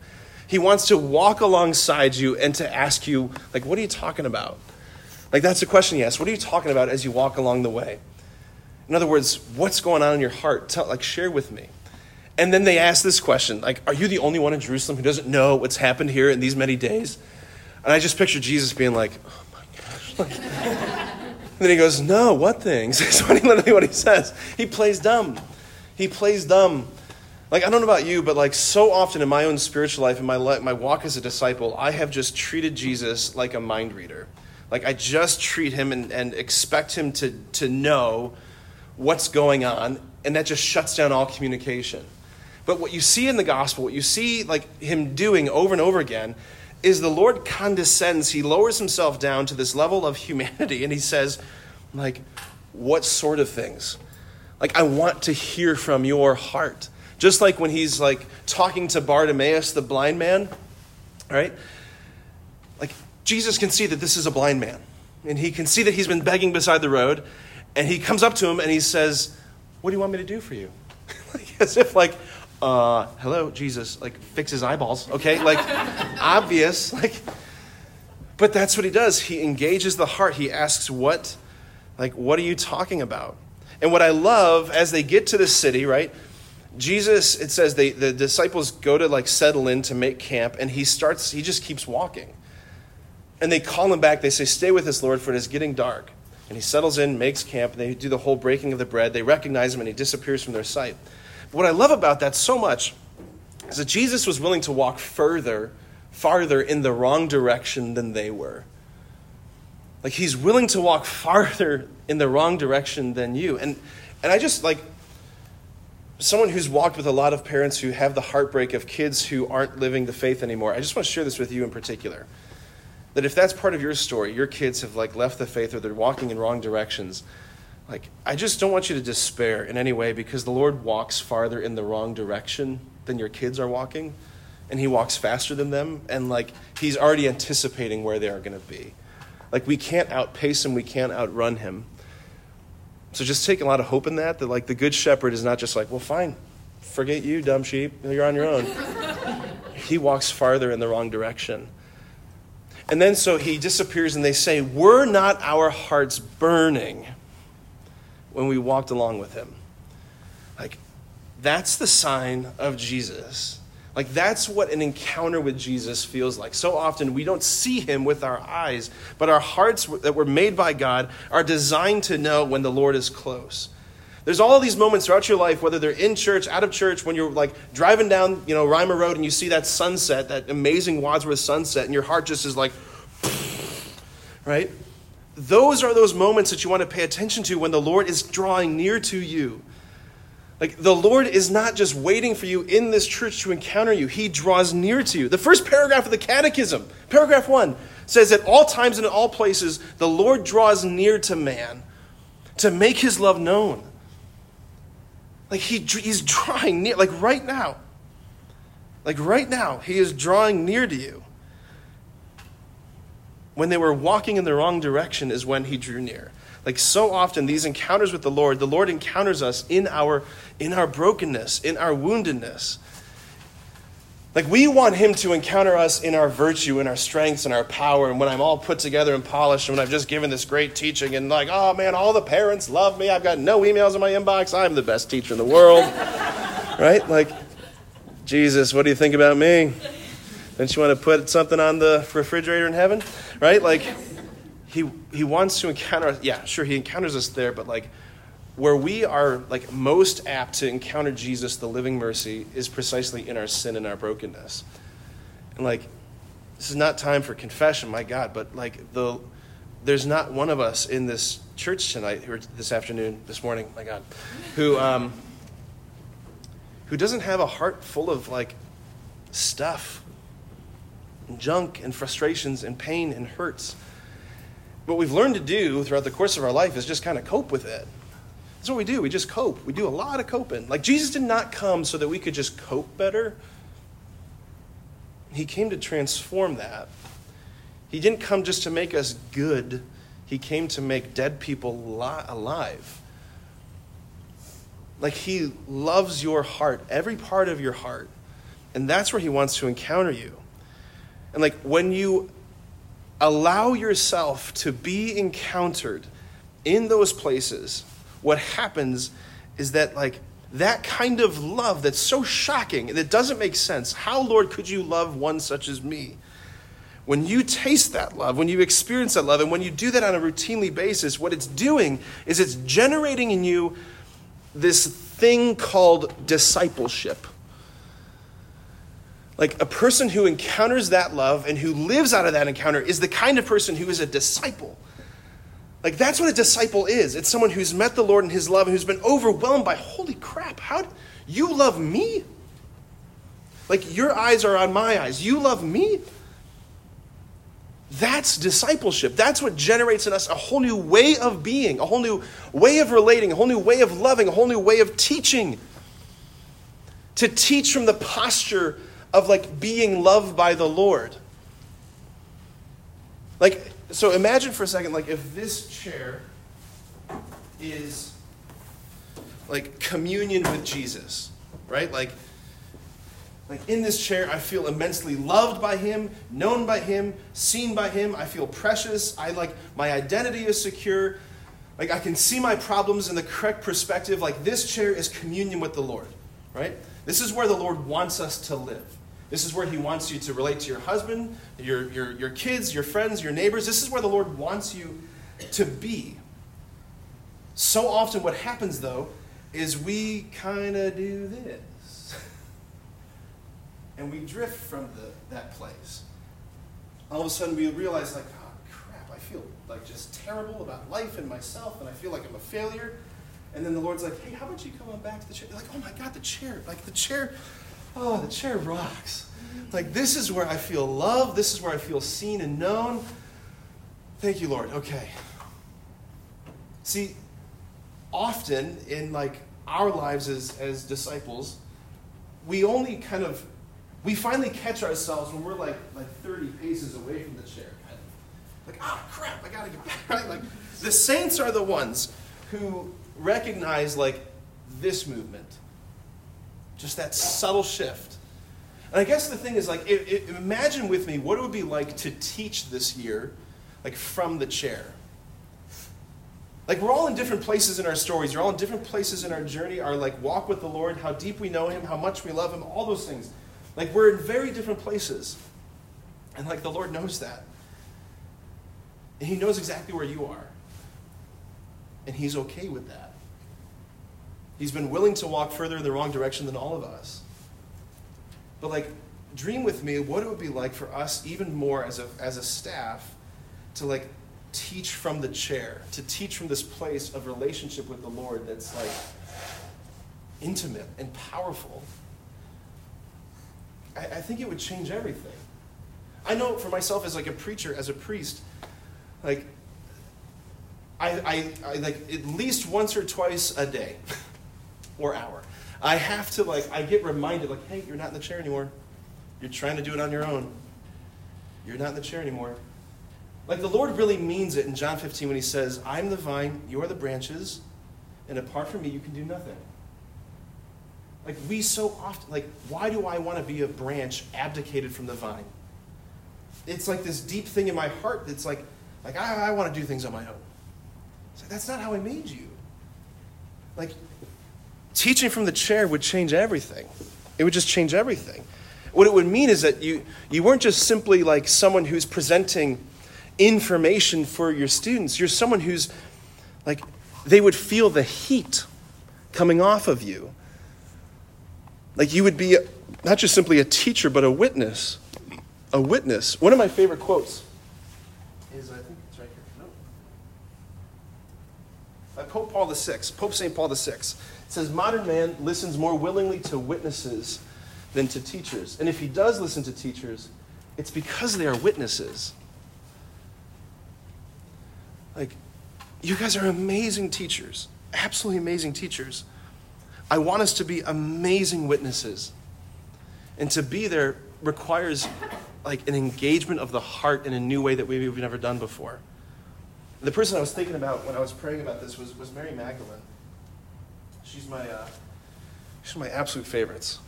He wants to walk alongside you and to ask you, like, what are you talking about? Like, that's the question asks. What are you talking about as you walk along the way? In other words, what's going on in your heart? Tell, like, share with me. And then they ask this question, like, are you the only one in Jerusalem who doesn't know what's happened here in these many days? And I just picture Jesus being like, oh my gosh. Like, then he goes, No, what things? That's what he, literally what he says. He plays dumb. He plays dumb. Like, I don't know about you, but like so often in my own spiritual life, in my, my walk as a disciple, I have just treated Jesus like a mind reader. Like I just treat him and, and expect him to, to know what's going on, and that just shuts down all communication. But what you see in the gospel, what you see like him doing over and over again, is the Lord condescends. He lowers himself down to this level of humanity, and he says, like, what sort of things? Like, I want to hear from your heart. Just like when he's like talking to Bartimaeus, the blind man, right? Like, Jesus can see that this is a blind man. And he can see that he's been begging beside the road. And he comes up to him and he says, What do you want me to do for you? Like, as if, like, uh, hello, Jesus, like, fix his eyeballs, okay? Like, obvious. Like, but that's what he does. He engages the heart. He asks, What, like, what are you talking about? And what I love as they get to the city, right? Jesus, it says they, the disciples go to like settle in to make camp, and he starts, he just keeps walking. And they call him back. They say, Stay with us, Lord, for it is getting dark. And he settles in, makes camp, and they do the whole breaking of the bread. They recognize him, and he disappears from their sight. What I love about that so much is that Jesus was willing to walk further, farther in the wrong direction than they were. Like he's willing to walk farther in the wrong direction than you. And and I just like someone who's walked with a lot of parents who have the heartbreak of kids who aren't living the faith anymore. I just want to share this with you in particular. That if that's part of your story, your kids have like left the faith or they're walking in wrong directions, like I just don't want you to despair in any way because the Lord walks farther in the wrong direction than your kids are walking and he walks faster than them and like he's already anticipating where they are going to be. Like we can't outpace him, we can't outrun him. So just take a lot of hope in that, that like the good shepherd is not just like, well, fine, forget you, dumb sheep, you're on your own. he walks farther in the wrong direction. And then so he disappears, and they say, Were not our hearts burning when we walked along with him? Like, that's the sign of Jesus. Like, that's what an encounter with Jesus feels like. So often we don't see him with our eyes, but our hearts that were made by God are designed to know when the Lord is close. There's all these moments throughout your life, whether they're in church, out of church, when you're like driving down, you know, Reimer Road and you see that sunset, that amazing Wadsworth sunset, and your heart just is like, right? Those are those moments that you want to pay attention to when the Lord is drawing near to you. Like the Lord is not just waiting for you in this church to encounter you, He draws near to you. The first paragraph of the Catechism, paragraph one, says at all times and in all places, the Lord draws near to man to make His love known. Like he, He's drawing near, like right now. Like right now, He is drawing near to you. When they were walking in the wrong direction, is when He drew near. Like so often, these encounters with the Lord, the Lord encounters us in our, in our brokenness, in our woundedness. Like we want Him to encounter us in our virtue, in our strengths, and our power. And when I'm all put together and polished, and when I've just given this great teaching, and like, oh man, all the parents love me. I've got no emails in my inbox. I'm the best teacher in the world. right? Like, Jesus, what do you think about me? Don't you want to put something on the refrigerator in heaven? Right? Like, he he wants to encounter us. Yeah, sure, he encounters us there, but like where we are like most apt to encounter Jesus, the living mercy, is precisely in our sin and our brokenness. And like, this is not time for confession, my God, but like the there's not one of us in this church tonight, or this afternoon, this morning, my God, who um, who doesn't have a heart full of like stuff, and junk, and frustrations, and pain, and hurts what we've learned to do throughout the course of our life is just kind of cope with it. That's what we do. We just cope. We do a lot of coping. Like Jesus did not come so that we could just cope better. He came to transform that. He didn't come just to make us good. He came to make dead people li- alive. Like he loves your heart, every part of your heart. And that's where he wants to encounter you. And like when you allow yourself to be encountered in those places, what happens is that, like, that kind of love that's so shocking and it doesn't make sense. How, Lord, could you love one such as me? When you taste that love, when you experience that love, and when you do that on a routinely basis, what it's doing is it's generating in you this thing called discipleship. Like a person who encounters that love and who lives out of that encounter is the kind of person who is a disciple. Like that's what a disciple is. It's someone who's met the Lord in his love and who's been overwhelmed by, holy crap, how you love me? Like your eyes are on my eyes. You love me? That's discipleship. That's what generates in us a whole new way of being, a whole new way of relating, a whole new way of loving, a whole new way of teaching. To teach from the posture of like being loved by the Lord. Like, so imagine for a second, like, if this chair is like communion with Jesus, right? Like, like in this chair, I feel immensely loved by him, known by him, seen by him. I feel precious. I like my identity is secure. Like I can see my problems in the correct perspective. Like this chair is communion with the Lord, right? This is where the Lord wants us to live. This is where he wants you to relate to your husband, your, your, your kids, your friends, your neighbors. This is where the Lord wants you to be. So often, what happens though is we kind of do this and we drift from the, that place. All of a sudden, we realize, like, oh, crap, I feel like just terrible about life and myself, and I feel like I'm a failure. And then the Lord's like, hey, how about you come on back to the chair? You're like, oh my God, the chair. Like, the chair, oh, the chair rocks. Like, this is where I feel loved. This is where I feel seen and known. Thank you, Lord. Okay. See, often in like our lives as, as disciples, we only kind of we finally catch ourselves when we're like like 30 paces away from the chair. Like, ah, oh, crap, I gotta get back. Right? Like the saints are the ones who recognize like this movement. Just that subtle shift. And I guess the thing is like it, it, imagine with me what it would be like to teach this year, like from the chair. Like we're all in different places in our stories. You're all in different places in our journey, our like walk with the Lord, how deep we know him, how much we love him, all those things. Like we're in very different places. And like the Lord knows that. And He knows exactly where you are. And He's okay with that. He's been willing to walk further in the wrong direction than all of us. But like, dream with me what it would be like for us, even more as a, as a staff, to like teach from the chair, to teach from this place of relationship with the Lord that's like intimate and powerful. I, I think it would change everything. I know for myself as like a preacher, as a priest, like I, I, I like at least once or twice a day or hour. I have to like I get reminded like, hey, you're not in the chair anymore. You're trying to do it on your own. You're not in the chair anymore. Like the Lord really means it in John 15 when he says, I'm the vine, you are the branches, and apart from me you can do nothing. Like we so often, like, why do I want to be a branch abdicated from the vine? It's like this deep thing in my heart that's like, like I, I want to do things on my own. Like, that's not how I made you. Like, teaching from the chair would change everything. It would just change everything. What it would mean is that you, you weren't just simply like someone who's presenting information for your students. You're someone who's like, they would feel the heat coming off of you. Like you would be not just simply a teacher, but a witness. A witness. One of my favorite quotes is, I think it's right here. No. By Pope Paul VI, Pope St. Paul VI. It says, Modern man listens more willingly to witnesses than to teachers. And if he does listen to teachers, it's because they are witnesses. Like, you guys are amazing teachers, absolutely amazing teachers. I want us to be amazing witnesses. And to be there requires like an engagement of the heart in a new way that we've never done before. The person I was thinking about when I was praying about this was, was Mary Magdalene. She's my, uh, she's my absolute favorites.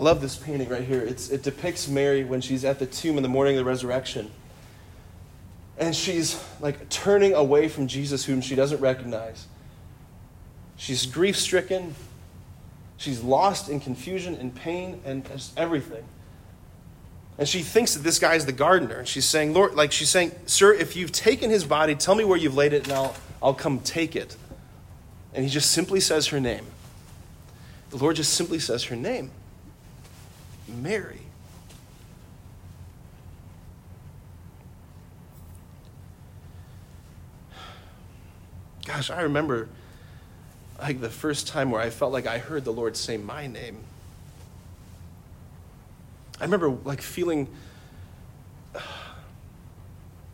I love this painting right here. It's, it depicts Mary when she's at the tomb in the morning of the resurrection. And she's like turning away from Jesus, whom she doesn't recognize. She's grief stricken. She's lost in confusion and pain and just everything. And she thinks that this guy is the gardener. And she's saying, Lord, like she's saying, Sir, if you've taken his body, tell me where you've laid it and I'll, I'll come take it. And he just simply says her name. The Lord just simply says her name Mary. Gosh, I remember like the first time where I felt like I heard the Lord say my name. I remember like feeling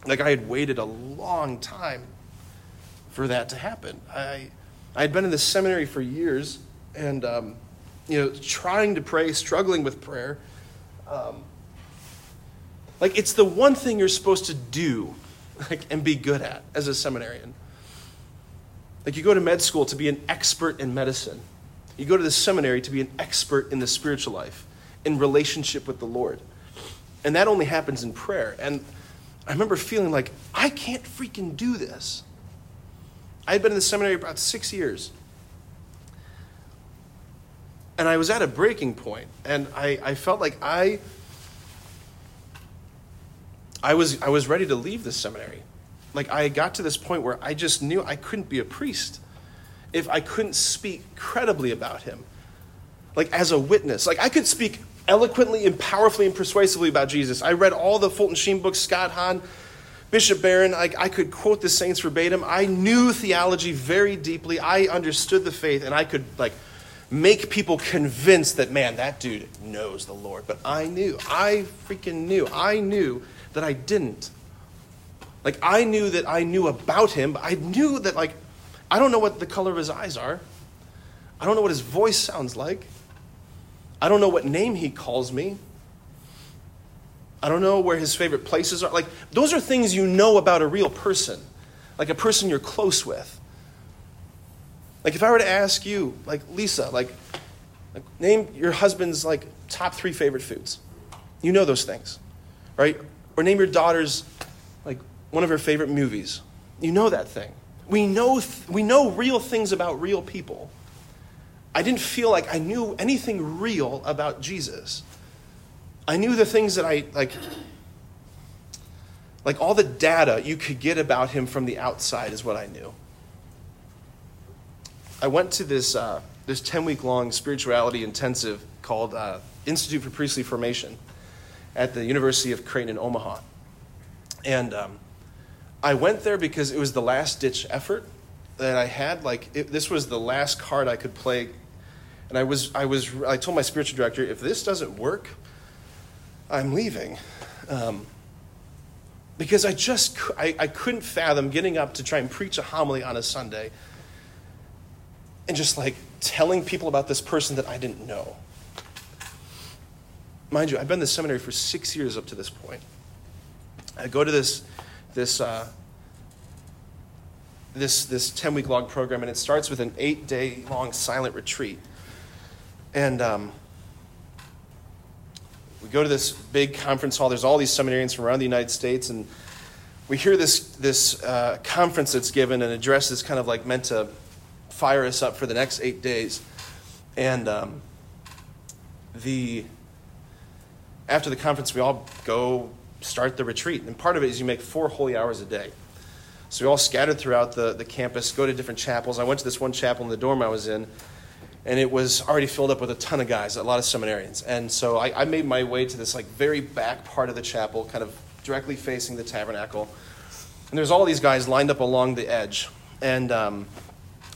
like I had waited a long time for that to happen. I I had been in the seminary for years and um, you know trying to pray, struggling with prayer. Um, like it's the one thing you're supposed to do like, and be good at as a seminarian. Like you go to med school to be an expert in medicine. You go to the seminary to be an expert in the spiritual life, in relationship with the Lord. And that only happens in prayer. And I remember feeling like, I can't freaking do this. I had been in the seminary about six years. And I was at a breaking point, and I, I felt like I, I, was, I was ready to leave the seminary like I got to this point where I just knew I couldn't be a priest if I couldn't speak credibly about him. Like as a witness. Like I could speak eloquently and powerfully and persuasively about Jesus. I read all the Fulton Sheen books, Scott Hahn, Bishop Barron. Like I could quote the saints verbatim. I knew theology very deeply. I understood the faith and I could like make people convinced that man, that dude knows the Lord. But I knew. I freaking knew. I knew that I didn't. Like I knew that I knew about him, but I knew that like I don't know what the color of his eyes are. I don't know what his voice sounds like. I don't know what name he calls me. I don't know where his favorite places are. Like those are things you know about a real person. Like a person you're close with. Like if I were to ask you, like Lisa, like, like name your husband's like top 3 favorite foods. You know those things. Right? Or name your daughter's like one of her favorite movies. You know that thing. We know, th- we know real things about real people. I didn't feel like I knew anything real about Jesus. I knew the things that I, like, like all the data you could get about him from the outside is what I knew. I went to this, uh, this 10 week long spirituality intensive called uh, Institute for Priestly Formation at the University of Creighton in Omaha. And um, I went there because it was the last ditch effort that I had. Like it, this was the last card I could play, and I was I was I told my spiritual director if this doesn't work, I'm leaving, um, because I just I, I couldn't fathom getting up to try and preach a homily on a Sunday, and just like telling people about this person that I didn't know. Mind you, I've been in the seminary for six years up to this point. I go to this this uh, this this 10 week long program and it starts with an eight day long silent retreat and um, we go to this big conference hall there's all these seminarians from around the united states and we hear this this uh, conference that's given an address that's kind of like meant to fire us up for the next eight days and um, the after the conference we all go start the retreat. And part of it is you make four holy hours a day. So we all scattered throughout the, the campus, go to different chapels. I went to this one chapel in the dorm I was in, and it was already filled up with a ton of guys, a lot of seminarians. And so I, I made my way to this like very back part of the chapel, kind of directly facing the tabernacle. And there's all these guys lined up along the edge. And um,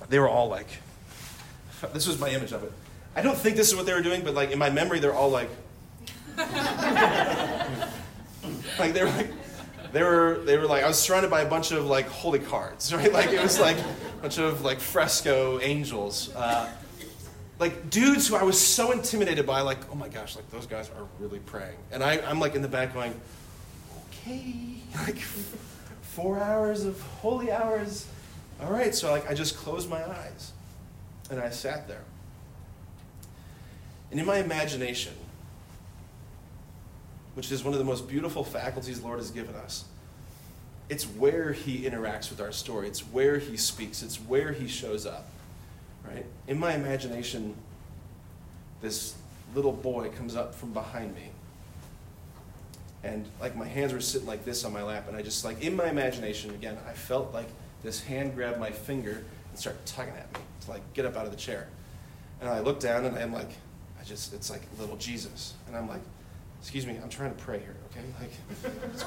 they were all like, this was my image of it. I don't think this is what they were doing, but like in my memory, they're all like, like they were like they were they were like I was surrounded by a bunch of like holy cards, right? Like it was like a bunch of like fresco angels. Uh, like dudes who I was so intimidated by, like, oh my gosh, like those guys are really praying. And I, I'm like in the back going, okay, like four hours of holy hours. All right, so like I just closed my eyes and I sat there. And in my imagination, which is one of the most beautiful faculties Lord has given us. It's where He interacts with our story, it's where He speaks, it's where He shows up. Right? In my imagination, this little boy comes up from behind me. And like my hands were sitting like this on my lap, and I just like in my imagination again, I felt like this hand grabbed my finger and started tugging at me to like get up out of the chair. And I looked down and I'm like, I just, it's like little Jesus. And I'm like, excuse me, I'm trying to pray here, okay? Like,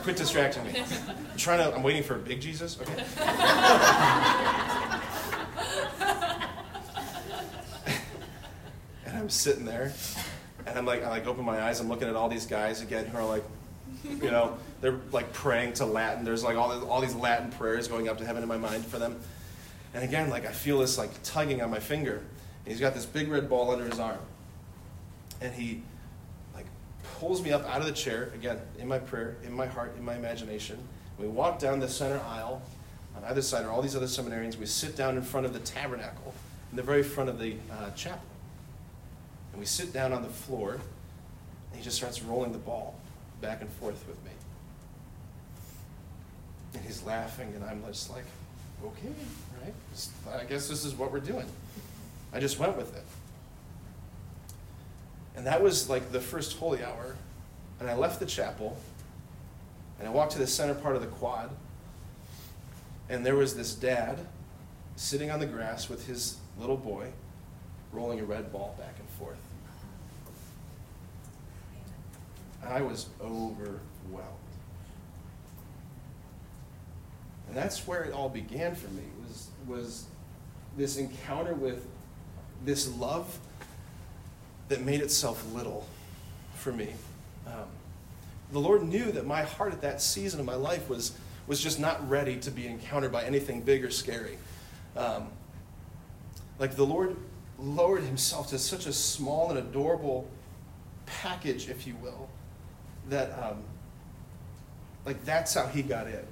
quit distracting me. I'm trying to, I'm waiting for a big Jesus, okay? and I'm sitting there, and I'm like, I like open my eyes, I'm looking at all these guys again who are like, you know, they're like praying to Latin. There's like all, all these Latin prayers going up to heaven in my mind for them. And again, like I feel this like tugging on my finger. And he's got this big red ball under his arm. And he like pulls me up out of the chair, again, in my prayer, in my heart, in my imagination. We walk down the center aisle. On either side are all these other seminarians. We sit down in front of the tabernacle, in the very front of the uh, chapel. And we sit down on the floor, and he just starts rolling the ball back and forth with me. And he's laughing, and I'm just like, okay, right? I guess this is what we're doing. I just went with it. And that was like the first holy hour. And I left the chapel, and I walked to the center part of the quad, and there was this dad sitting on the grass with his little boy rolling a red ball back and forth. And I was overwhelmed. And that's where it all began for me was, was this encounter with this love that made itself little for me. Um, the Lord knew that my heart at that season of my life was, was just not ready to be encountered by anything big or scary. Um, like the Lord lowered himself to such a small and adorable package, if you will, that um, like that's how he got in.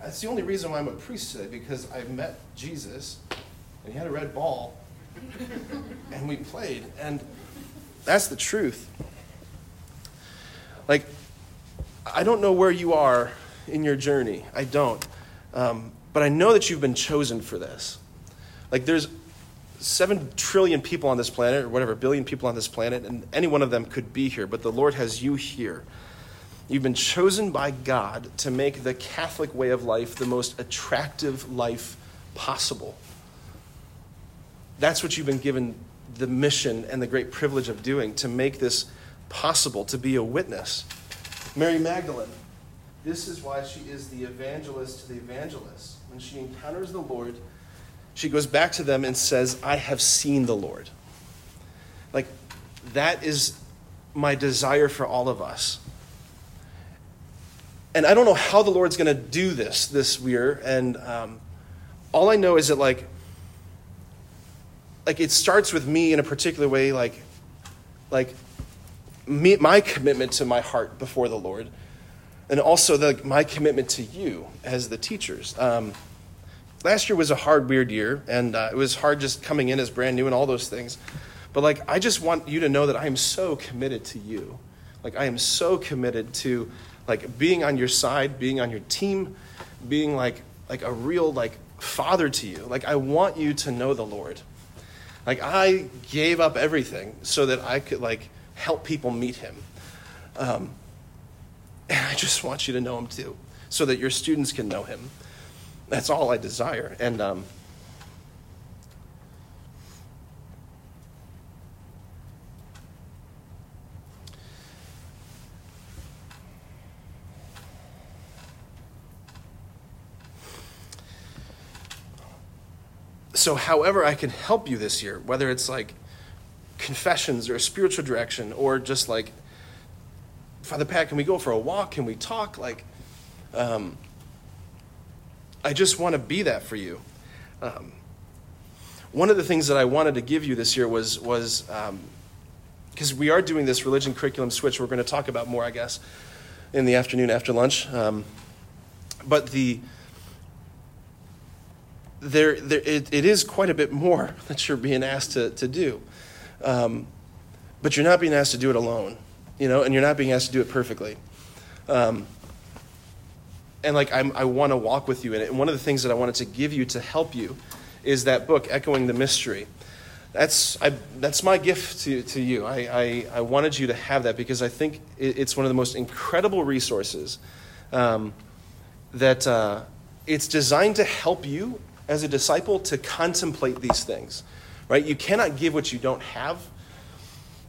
That's the only reason why I'm a priest today, because I met Jesus and he had a red ball and we played. And that's the truth. Like, I don't know where you are in your journey. I don't. Um, but I know that you've been chosen for this. Like, there's seven trillion people on this planet, or whatever, billion people on this planet, and any one of them could be here, but the Lord has you here. You've been chosen by God to make the Catholic way of life the most attractive life possible. That's what you've been given the mission and the great privilege of doing to make this possible, to be a witness. Mary Magdalene, this is why she is the evangelist to the evangelists. When she encounters the Lord, she goes back to them and says, I have seen the Lord. Like, that is my desire for all of us. And I don't know how the Lord's going to do this this year. And um, all I know is that, like, like it starts with me in a particular way, like, like me, my commitment to my heart before the Lord, and also the, my commitment to you as the teachers. Um, last year was a hard, weird year, and uh, it was hard just coming in as brand new and all those things. But like, I just want you to know that I am so committed to you. Like, I am so committed to like being on your side, being on your team, being like like a real like father to you. Like, I want you to know the Lord. Like, I gave up everything so that I could like help people meet Him. Um, and I just want you to know Him too, so that your students can know Him. That's all I desire. And um, so, however, I can help you this year, whether it's like confessions or spiritual direction or just like, Father Pat, can we go for a walk? Can we talk? Like, um, I just want to be that for you. Um, one of the things that I wanted to give you this year was was because um, we are doing this religion curriculum switch. We're going to talk about more, I guess, in the afternoon after lunch. Um, but the there, there it, it is quite a bit more that you're being asked to, to do. Um, but you're not being asked to do it alone, you know, and you're not being asked to do it perfectly. Um, and like I'm, i want to walk with you in it. And one of the things that I wanted to give you to help you is that book, Echoing the Mystery. That's, I, that's my gift to, to you. I, I, I, wanted you to have that because I think it's one of the most incredible resources um, that uh, it's designed to help you as a disciple to contemplate these things right? You cannot give what you don't have.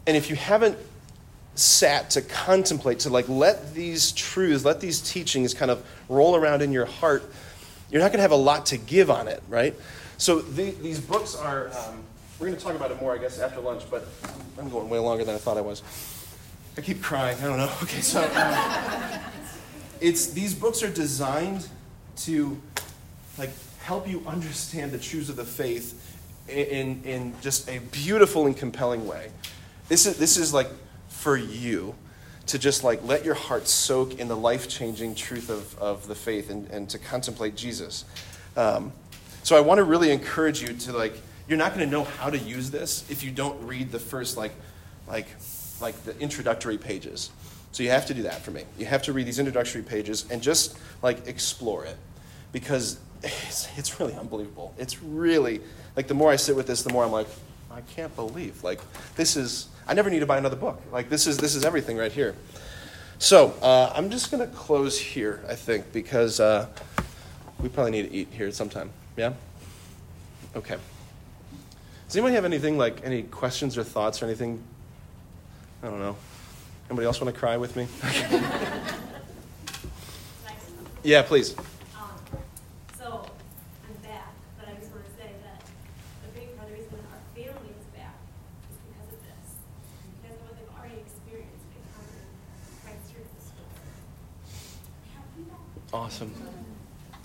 And if you haven't sat to contemplate, to like let these truths, let these teachings kind of roll around in your heart, you're not going to have a lot to give on it, right? So the, these books are, um, we're going to talk about it more, I guess, after lunch, but I'm going way longer than I thought I was. I keep crying. I don't know. Okay, so um, it's these books are designed to like help you understand the truths of the faith in, in just a beautiful and compelling way. This is, this is like for you to just like let your heart soak in the life changing truth of, of the faith and, and to contemplate Jesus. Um, so I want to really encourage you to like, you're not going to know how to use this if you don't read the first like, like, like the introductory pages. So you have to do that for me. You have to read these introductory pages and just like explore it because it's, it's really unbelievable. It's really like the more I sit with this, the more I'm like, I can't believe like this is. I never need to buy another book. Like this is this is everything right here. So uh, I'm just gonna close here, I think, because uh, we probably need to eat here sometime. Yeah. Okay. Does anybody have anything like any questions or thoughts or anything? I don't know. Anybody else want to cry with me? yeah, please. Um, so I'm back, but I just want to say that the big part of the reason our family is back is because of this, because of what they've already experienced encountering Christ through the school. Happy back. Awesome.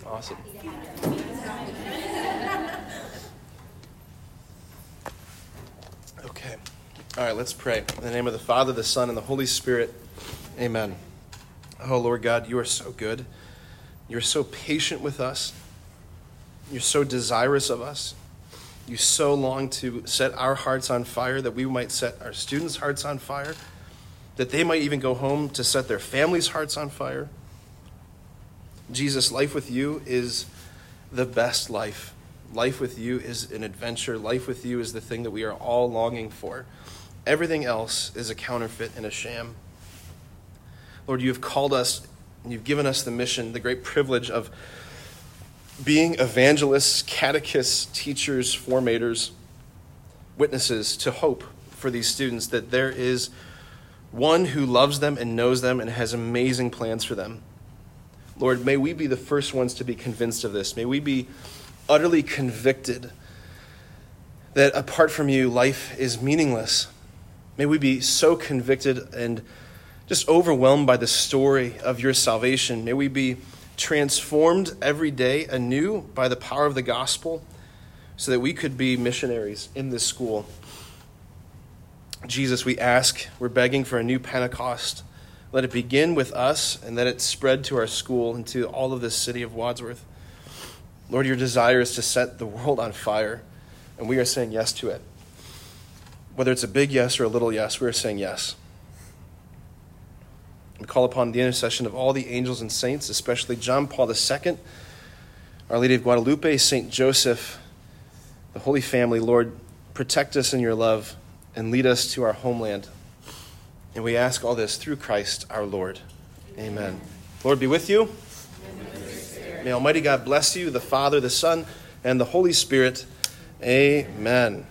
Awesome. Okay. All right, let's pray. In the name of the Father, the Son, and the Holy Spirit. Amen. Oh, Lord God, you are so good. You're so patient with us. You're so desirous of us. You so long to set our hearts on fire that we might set our students' hearts on fire, that they might even go home to set their families' hearts on fire. Jesus, life with you is the best life. Life with you is an adventure. Life with you is the thing that we are all longing for. Everything else is a counterfeit and a sham. Lord, you have called us you've given us the mission, the great privilege of being evangelists, catechists, teachers, formators, witnesses to hope for these students that there is one who loves them and knows them and has amazing plans for them. Lord, may we be the first ones to be convinced of this. May we be utterly convicted that apart from you, life is meaningless. May we be so convicted and just overwhelmed by the story of your salvation. May we be transformed every day anew by the power of the gospel so that we could be missionaries in this school. Jesus, we ask, we're begging for a new Pentecost. Let it begin with us and let it spread to our school and to all of this city of Wadsworth. Lord, your desire is to set the world on fire, and we are saying yes to it. Whether it's a big yes or a little yes, we are saying yes. We call upon the intercession of all the angels and saints, especially John Paul II, Our Lady of Guadalupe, St. Joseph, the Holy Family. Lord, protect us in your love and lead us to our homeland. And we ask all this through Christ our Lord. Amen. Lord be with you. May Almighty God bless you, the Father, the Son, and the Holy Spirit. Amen.